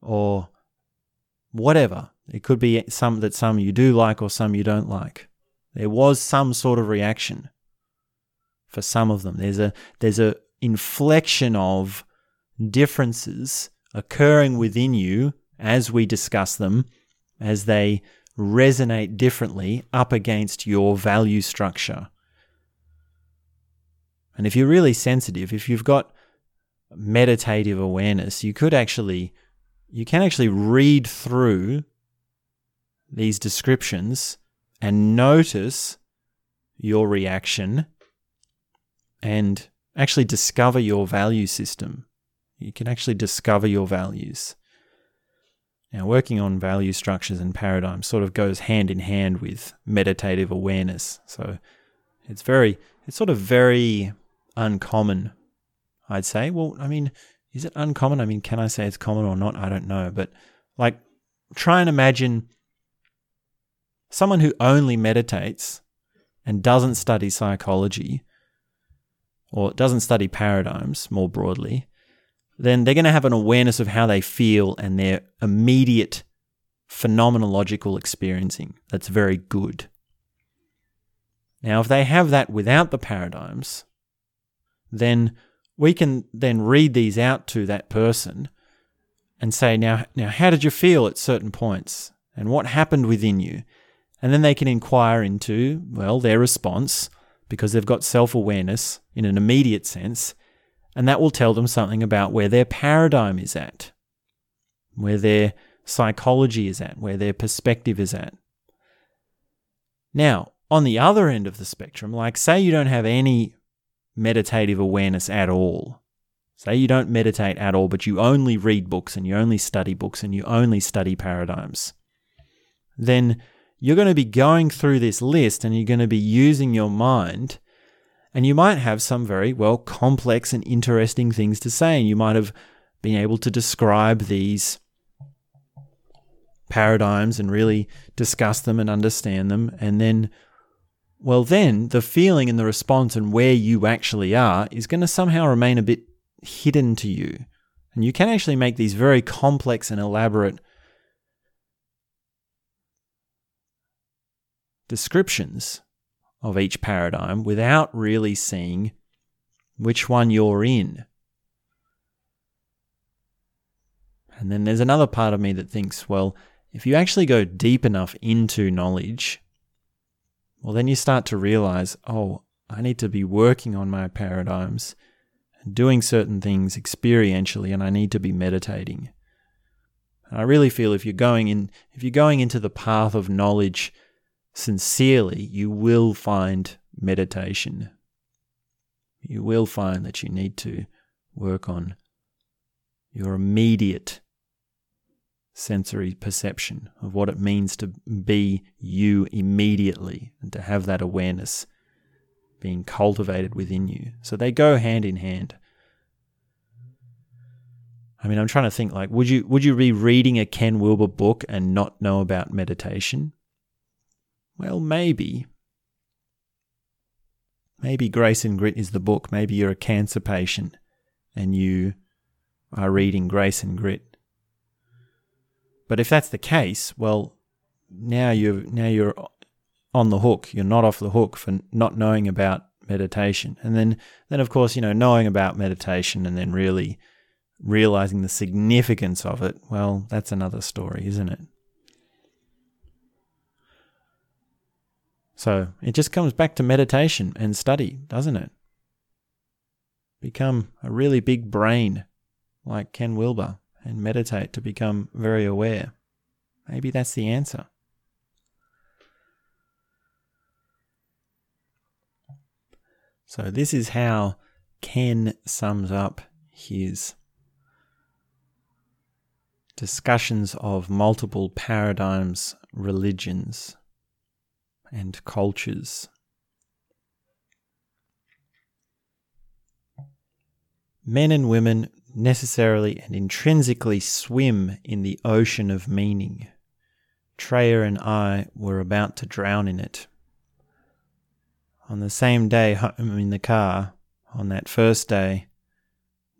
Speaker 1: or whatever. It could be some that some you do like or some you don't like. There was some sort of reaction for some of them. There's a there's a inflection of differences occurring within you as we discuss them, as they resonate differently up against your value structure. And if you're really sensitive, if you've got meditative awareness, you could actually you can actually read through these descriptions and notice your reaction and actually discover your value system. You can actually discover your values. Now, working on value structures and paradigms sort of goes hand in hand with meditative awareness. So it's very, it's sort of very uncommon, I'd say. Well, I mean, is it uncommon? I mean, can I say it's common or not? I don't know. But like, try and imagine someone who only meditates and doesn't study psychology or doesn't study paradigms more broadly then they're going to have an awareness of how they feel and their immediate phenomenological experiencing that's very good. Now, if they have that without the paradigms, then we can then read these out to that person and say, now, now, how did you feel at certain points? And what happened within you? And then they can inquire into, well, their response because they've got self awareness in an immediate sense and that will tell them something about where their paradigm is at, where their psychology is at, where their perspective is at. Now, on the other end of the spectrum, like say you don't have any meditative awareness at all. Say you don't meditate at all, but you only read books and you only study books and you only study paradigms. Then you're going to be going through this list and you're going to be using your mind and you might have some very, well, complex and interesting things to say. And you might have been able to describe these paradigms and really discuss them and understand them. And then, well, then the feeling and the response and where you actually are is going to somehow remain a bit hidden to you. And you can actually make these very complex and elaborate descriptions of each paradigm without really seeing which one you're in. And then there's another part of me that thinks, well, if you actually go deep enough into knowledge, well, then you start to realize, oh, I need to be working on my paradigms and doing certain things experientially, and I need to be meditating. And I really feel if you're going in, if you're going into the path of knowledge sincerely, you will find meditation. You will find that you need to work on your immediate sensory perception of what it means to be you immediately and to have that awareness being cultivated within you. So they go hand in hand. I mean, I'm trying to think like would you would you be reading a Ken Wilber book and not know about meditation? Well, maybe. Maybe Grace and Grit is the book. Maybe you're a cancer patient and you are reading Grace and Grit. But if that's the case, well, now you're now you're on the hook. You're not off the hook for not knowing about meditation. And then then of course, you know, knowing about meditation and then really realizing the significance of it, well, that's another story, isn't it? So it just comes back to meditation and study, doesn't it? Become a really big brain like Ken Wilber and meditate to become very aware. Maybe that's the answer. So, this is how Ken sums up his discussions of multiple paradigms, religions, and cultures. Men and women necessarily and intrinsically swim in the ocean of meaning. Treya and I were about to drown in it. On the same day home in the car, on that first day,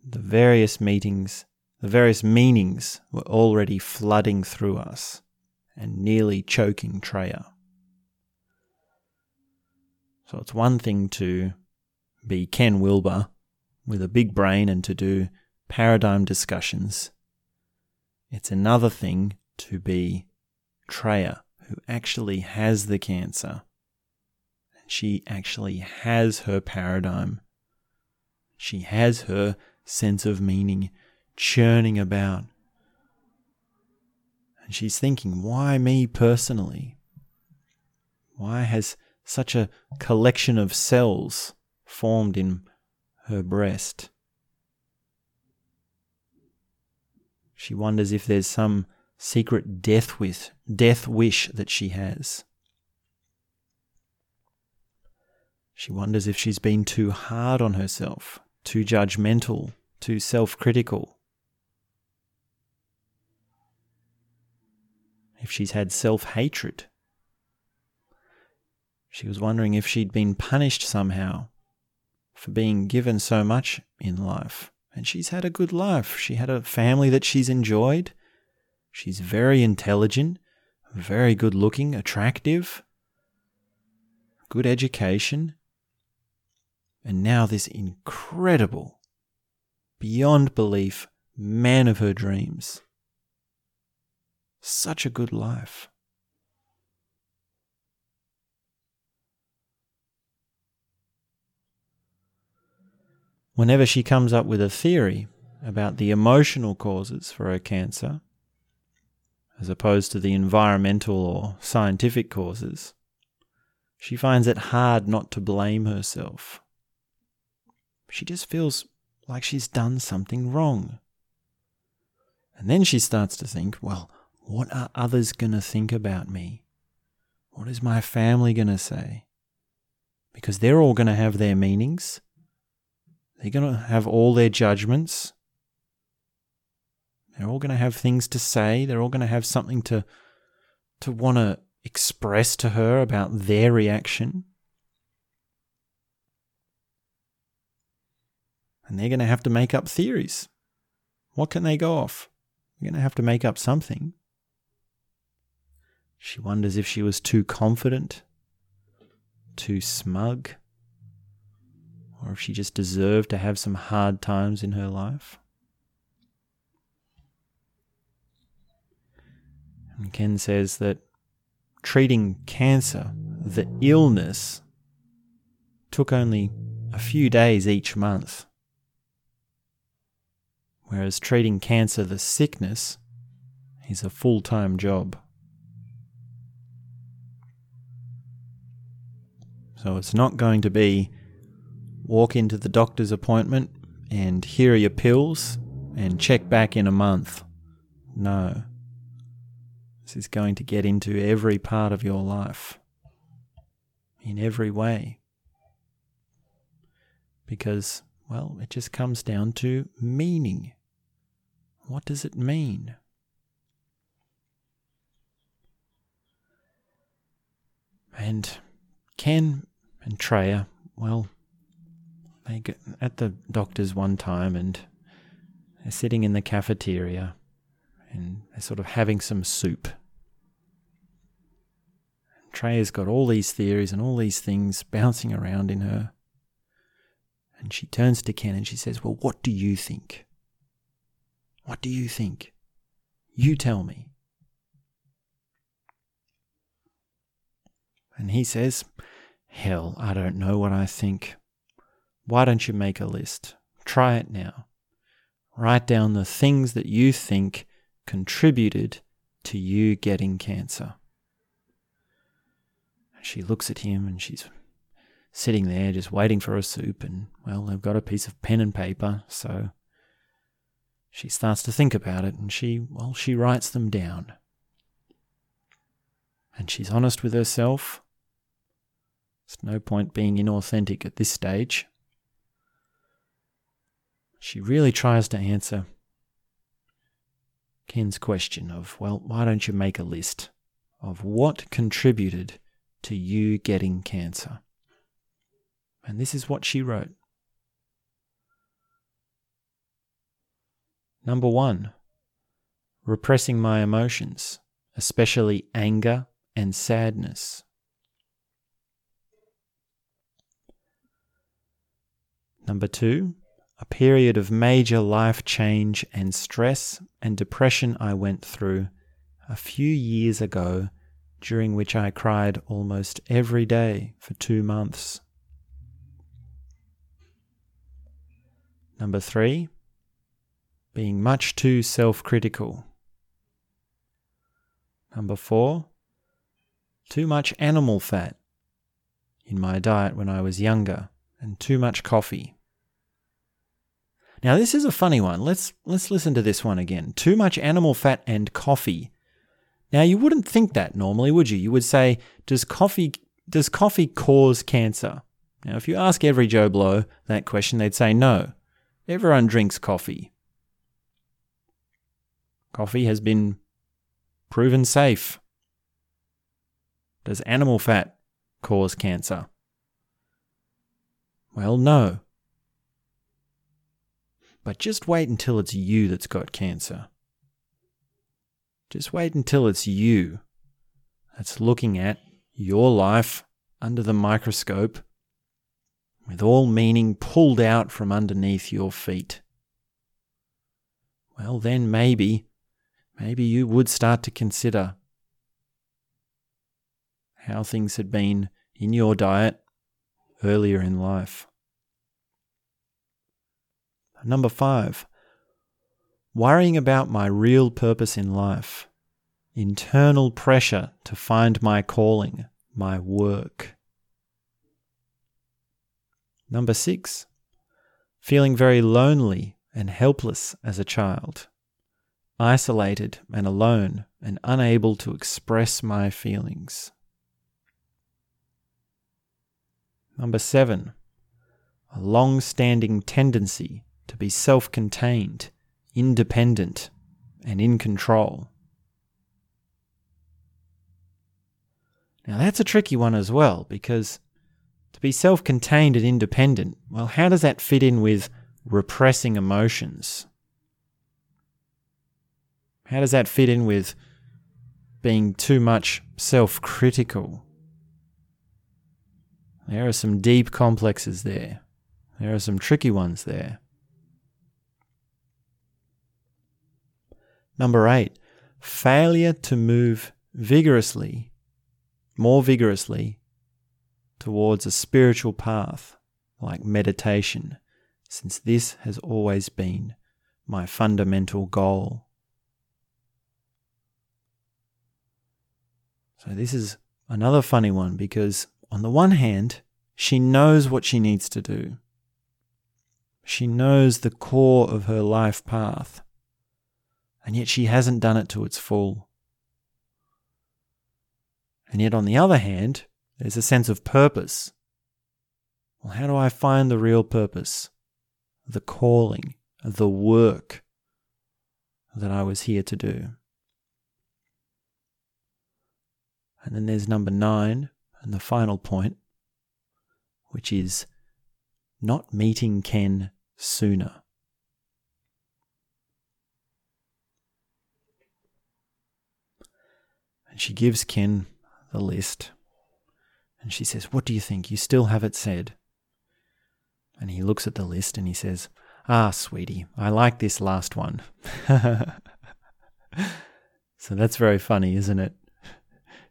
Speaker 1: the various meetings, the various meanings were already flooding through us and nearly choking Treya. So it's one thing to be Ken Wilber with a big brain and to do paradigm discussions. It's another thing to be Treya, who actually has the cancer. She actually has her paradigm. She has her sense of meaning churning about. And she's thinking, why me personally? Why has such a collection of cells formed in her breast. She wonders if there's some secret death wish, death wish that she has. She wonders if she's been too hard on herself, too judgmental, too self critical. If she's had self hatred. She was wondering if she'd been punished somehow for being given so much in life. And she's had a good life. She had a family that she's enjoyed. She's very intelligent, very good looking, attractive, good education. And now this incredible, beyond belief man of her dreams. Such a good life. Whenever she comes up with a theory about the emotional causes for her cancer, as opposed to the environmental or scientific causes, she finds it hard not to blame herself. She just feels like she's done something wrong. And then she starts to think, well, what are others going to think about me? What is my family going to say? Because they're all going to have their meanings. They're going to have all their judgments. They're all going to have things to say. They're all going to have something to to want to express to her about their reaction. And they're going to have to make up theories. What can they go off? They're going to have to make up something. She wonders if she was too confident, too smug, or if she just deserved to have some hard times in her life. And Ken says that treating cancer, the illness, took only a few days each month whereas treating cancer, the sickness, is a full time job. So it's not going to be walk into the doctor's appointment and here are your pills and check back in a month. No. This is going to get into every part of your life, in every way. Because, well, it just comes down to meaning. What does it mean? And Ken and Treya, well, they get at the doctor's one time and they're sitting in the cafeteria and they're sort of having some soup. Treya's got all these theories and all these things bouncing around in her. And she turns to Ken and she says, Well, what do you think? What do you think? You tell me. And he says, Hell, I don't know what I think. Why don't you make a list? Try it now. Write down the things that you think contributed to you getting cancer. She looks at him and she's sitting there just waiting for a soup. And, well, they've got a piece of pen and paper, so she starts to think about it and she, well, she writes them down. And she's honest with herself. There's no point being inauthentic at this stage. She really tries to answer Ken's question of, well, why don't you make a list of what contributed to you getting cancer? And this is what she wrote. Number one, repressing my emotions, especially anger and sadness. Number two, a period of major life change and stress and depression I went through a few years ago, during which I cried almost every day for two months. Number three, being much too self critical. Number four, too much animal fat in my diet when I was younger and too much coffee. Now this is a funny one. Let's let's listen to this one again. Too much animal fat and coffee. Now you wouldn't think that normally, would you? You would say, does coffee does coffee cause cancer? Now if you ask every Joe Blow that question, they'd say no. Everyone drinks coffee. Coffee has been proven safe. Does animal fat cause cancer? Well, no. But just wait until it's you that's got cancer. Just wait until it's you that's looking at your life under the microscope with all meaning pulled out from underneath your feet. Well, then maybe, maybe you would start to consider how things had been in your diet earlier in life. Number five, worrying about my real purpose in life, internal pressure to find my calling, my work. Number six, feeling very lonely and helpless as a child, isolated and alone and unable to express my feelings. Number seven, a long standing tendency to be self contained, independent, and in control. Now, that's a tricky one as well, because to be self contained and independent, well, how does that fit in with repressing emotions? How does that fit in with being too much self critical? There are some deep complexes there. There are some tricky ones there. Number eight, failure to move vigorously, more vigorously, towards a spiritual path like meditation, since this has always been my fundamental goal. So, this is another funny one because, on the one hand, she knows what she needs to do. She knows the core of her life path, and yet she hasn't done it to its full. And yet, on the other hand, there's a sense of purpose. Well, how do I find the real purpose? The calling, the work that I was here to do. And then there's number nine, and the final point, which is not meeting Ken sooner. And she gives Ken the list. And she says, What do you think? You still have it said. And he looks at the list and he says, Ah, sweetie, I like this last one. so that's very funny, isn't it?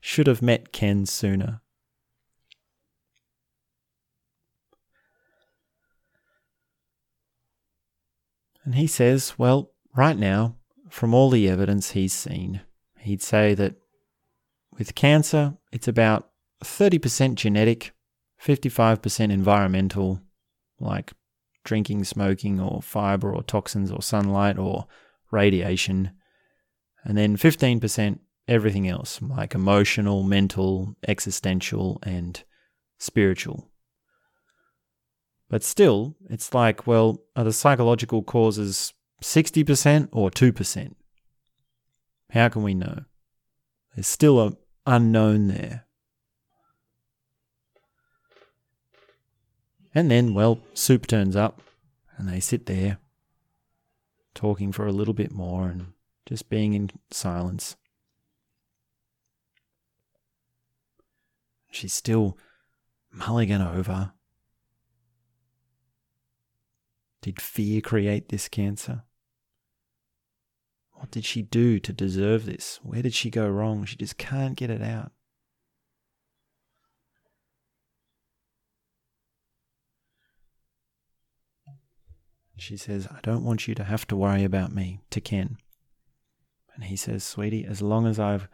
Speaker 1: Should have met Ken sooner. And he says, Well, right now, from all the evidence he's seen, he'd say that with cancer, it's about 30% genetic, 55% environmental, like drinking, smoking, or fiber, or toxins, or sunlight, or radiation. And then 15% everything else, like emotional, mental, existential, and spiritual. But still, it's like, well, are the psychological causes 60% or 2%? How can we know? There's still a unknown there. And then, well, Soup turns up and they sit there talking for a little bit more and just being in silence. She's still mulling over. Did fear create this cancer? What did she do to deserve this? Where did she go wrong? She just can't get it out. She says, I don't want you to have to worry about me to Ken. And he says, Sweetie, as long as I've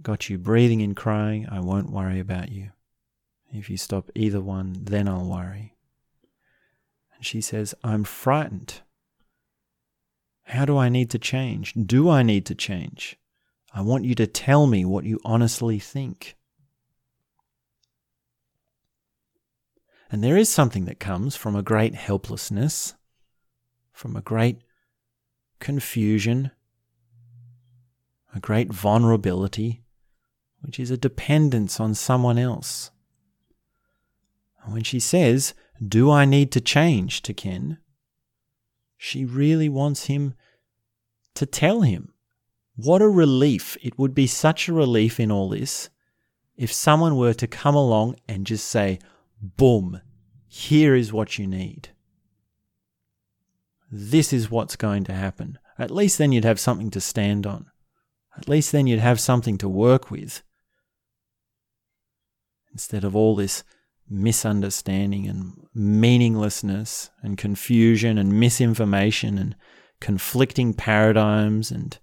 Speaker 1: got you breathing and crying, I won't worry about you. If you stop either one, then I'll worry. And she says, I'm frightened. How do I need to change? Do I need to change? I want you to tell me what you honestly think. And there is something that comes from a great helplessness, from a great confusion, a great vulnerability, which is a dependence on someone else. And when she says, Do I need to change to Ken? She really wants him to tell him. What a relief. It would be such a relief in all this if someone were to come along and just say, Boom, here is what you need. This is what's going to happen. At least then you'd have something to stand on. At least then you'd have something to work with. Instead of all this misunderstanding and meaninglessness and confusion and misinformation and conflicting paradigms and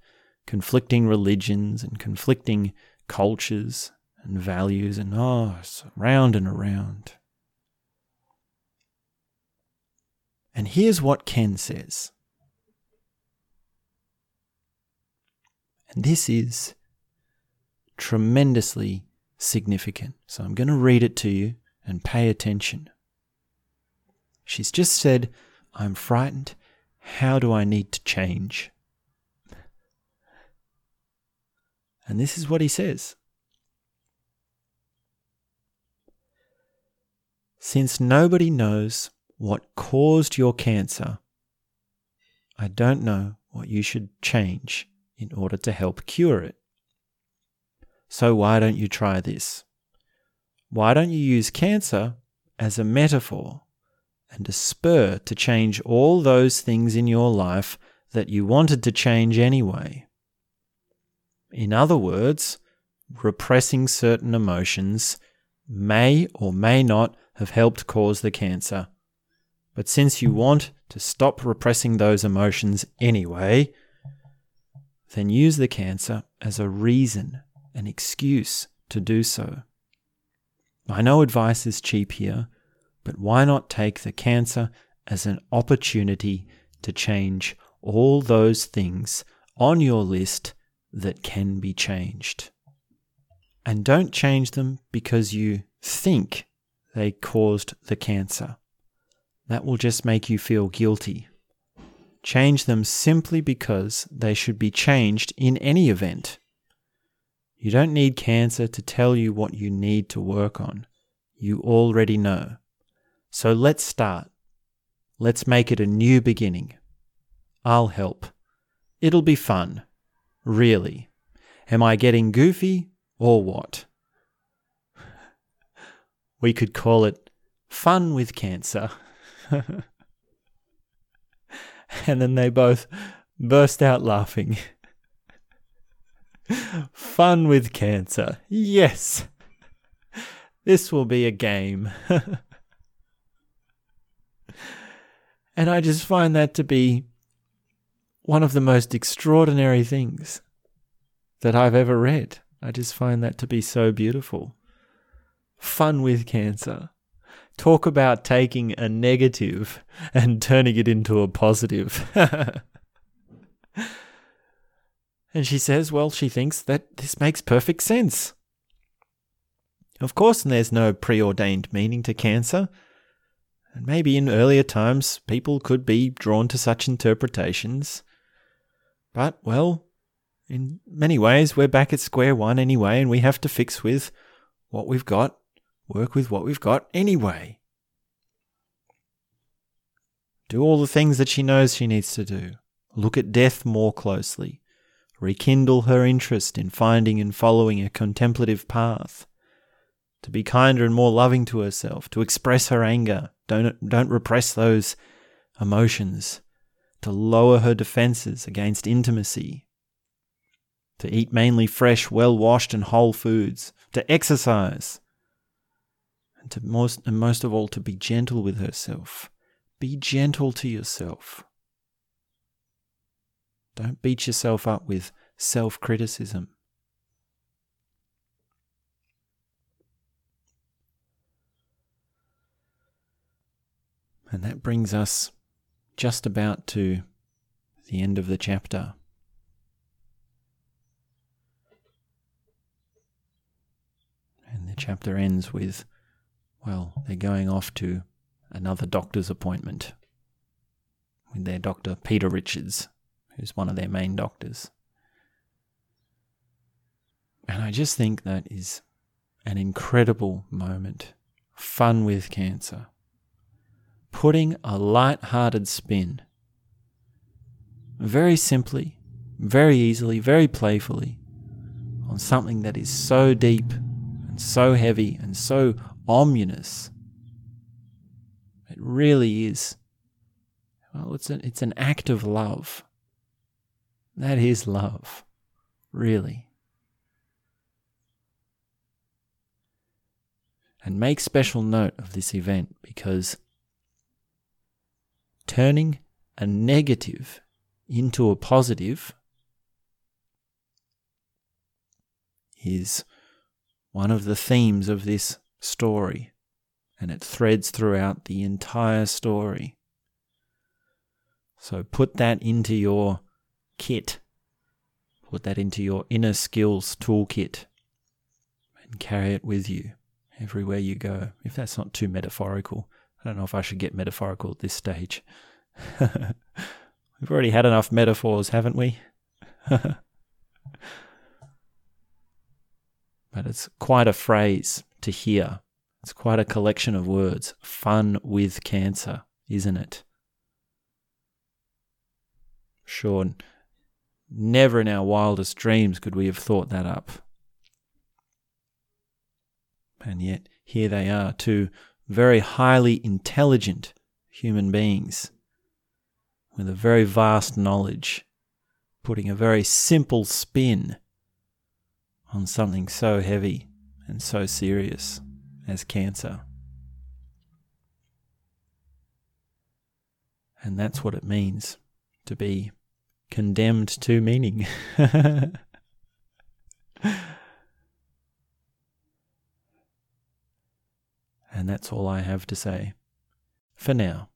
Speaker 1: conflicting religions and conflicting cultures and values and oh, it's round and around. And here's what Ken says. And this is tremendously significant. So I'm going to read it to you and pay attention. She's just said, I'm frightened. How do I need to change? And this is what he says Since nobody knows what caused your cancer, I don't know what you should change in order to help cure it. So why don't you try this? Why don't you use cancer as a metaphor and a spur to change all those things in your life that you wanted to change anyway? In other words, repressing certain emotions may or may not have helped cause the cancer. But since you want to stop repressing those emotions anyway, then use the cancer as a reason, an excuse to do so. I know advice is cheap here, but why not take the cancer as an opportunity to change all those things on your list that can be changed? And don't change them because you think they caused the cancer. That will just make you feel guilty. Change them simply because they should be changed in any event. You don't need cancer to tell you what you need to work on. You already know. So let's start. Let's make it a new beginning. I'll help. It'll be fun. Really. Am I getting goofy or what? We could call it Fun with Cancer. and then they both burst out laughing. Fun with cancer. Yes. This will be a game. and I just find that to be one of the most extraordinary things that I've ever read. I just find that to be so beautiful. Fun with cancer. Talk about taking a negative and turning it into a positive. And she says, well, she thinks that this makes perfect sense. Of course, there's no preordained meaning to cancer. And maybe in earlier times people could be drawn to such interpretations. But, well, in many ways, we're back at square one anyway, and we have to fix with what we've got, work with what we've got anyway. Do all the things that she knows she needs to do. Look at death more closely rekindle her interest in finding and following a contemplative path, to be kinder and more loving to herself, to express her anger, don't, don't repress those emotions, to lower her defenses against intimacy, to eat mainly fresh, well washed, and whole foods, to exercise, and to most, and most of all, to be gentle with herself. Be gentle to yourself. Don't beat yourself up with self criticism. And that brings us just about to the end of the chapter. And the chapter ends with, well, they're going off to another doctor's appointment with their doctor, Peter Richards, who's one of their main doctors. And I just think that is an incredible moment. Fun with cancer. Putting a light-hearted spin. Very simply, very easily, very playfully on something that is so deep and so heavy and so ominous. It really is. Well, it's an, it's an act of love. That is love, really. And make special note of this event because turning a negative into a positive is one of the themes of this story, and it threads throughout the entire story. So put that into your kit, put that into your inner skills toolkit, and carry it with you everywhere you go. If that's not too metaphorical, I don't know if I should get metaphorical at this stage. We've already had enough metaphors, haven't we? but it's quite a phrase to hear. It's quite a collection of words. Fun with cancer, isn't it? Sure, never in our wildest dreams could we have thought that up. And yet, here they are, two very highly intelligent human beings with a very vast knowledge, putting a very simple spin on something so heavy and so serious as cancer. And that's what it means to be condemned to meaning. and that's all I have to say for now.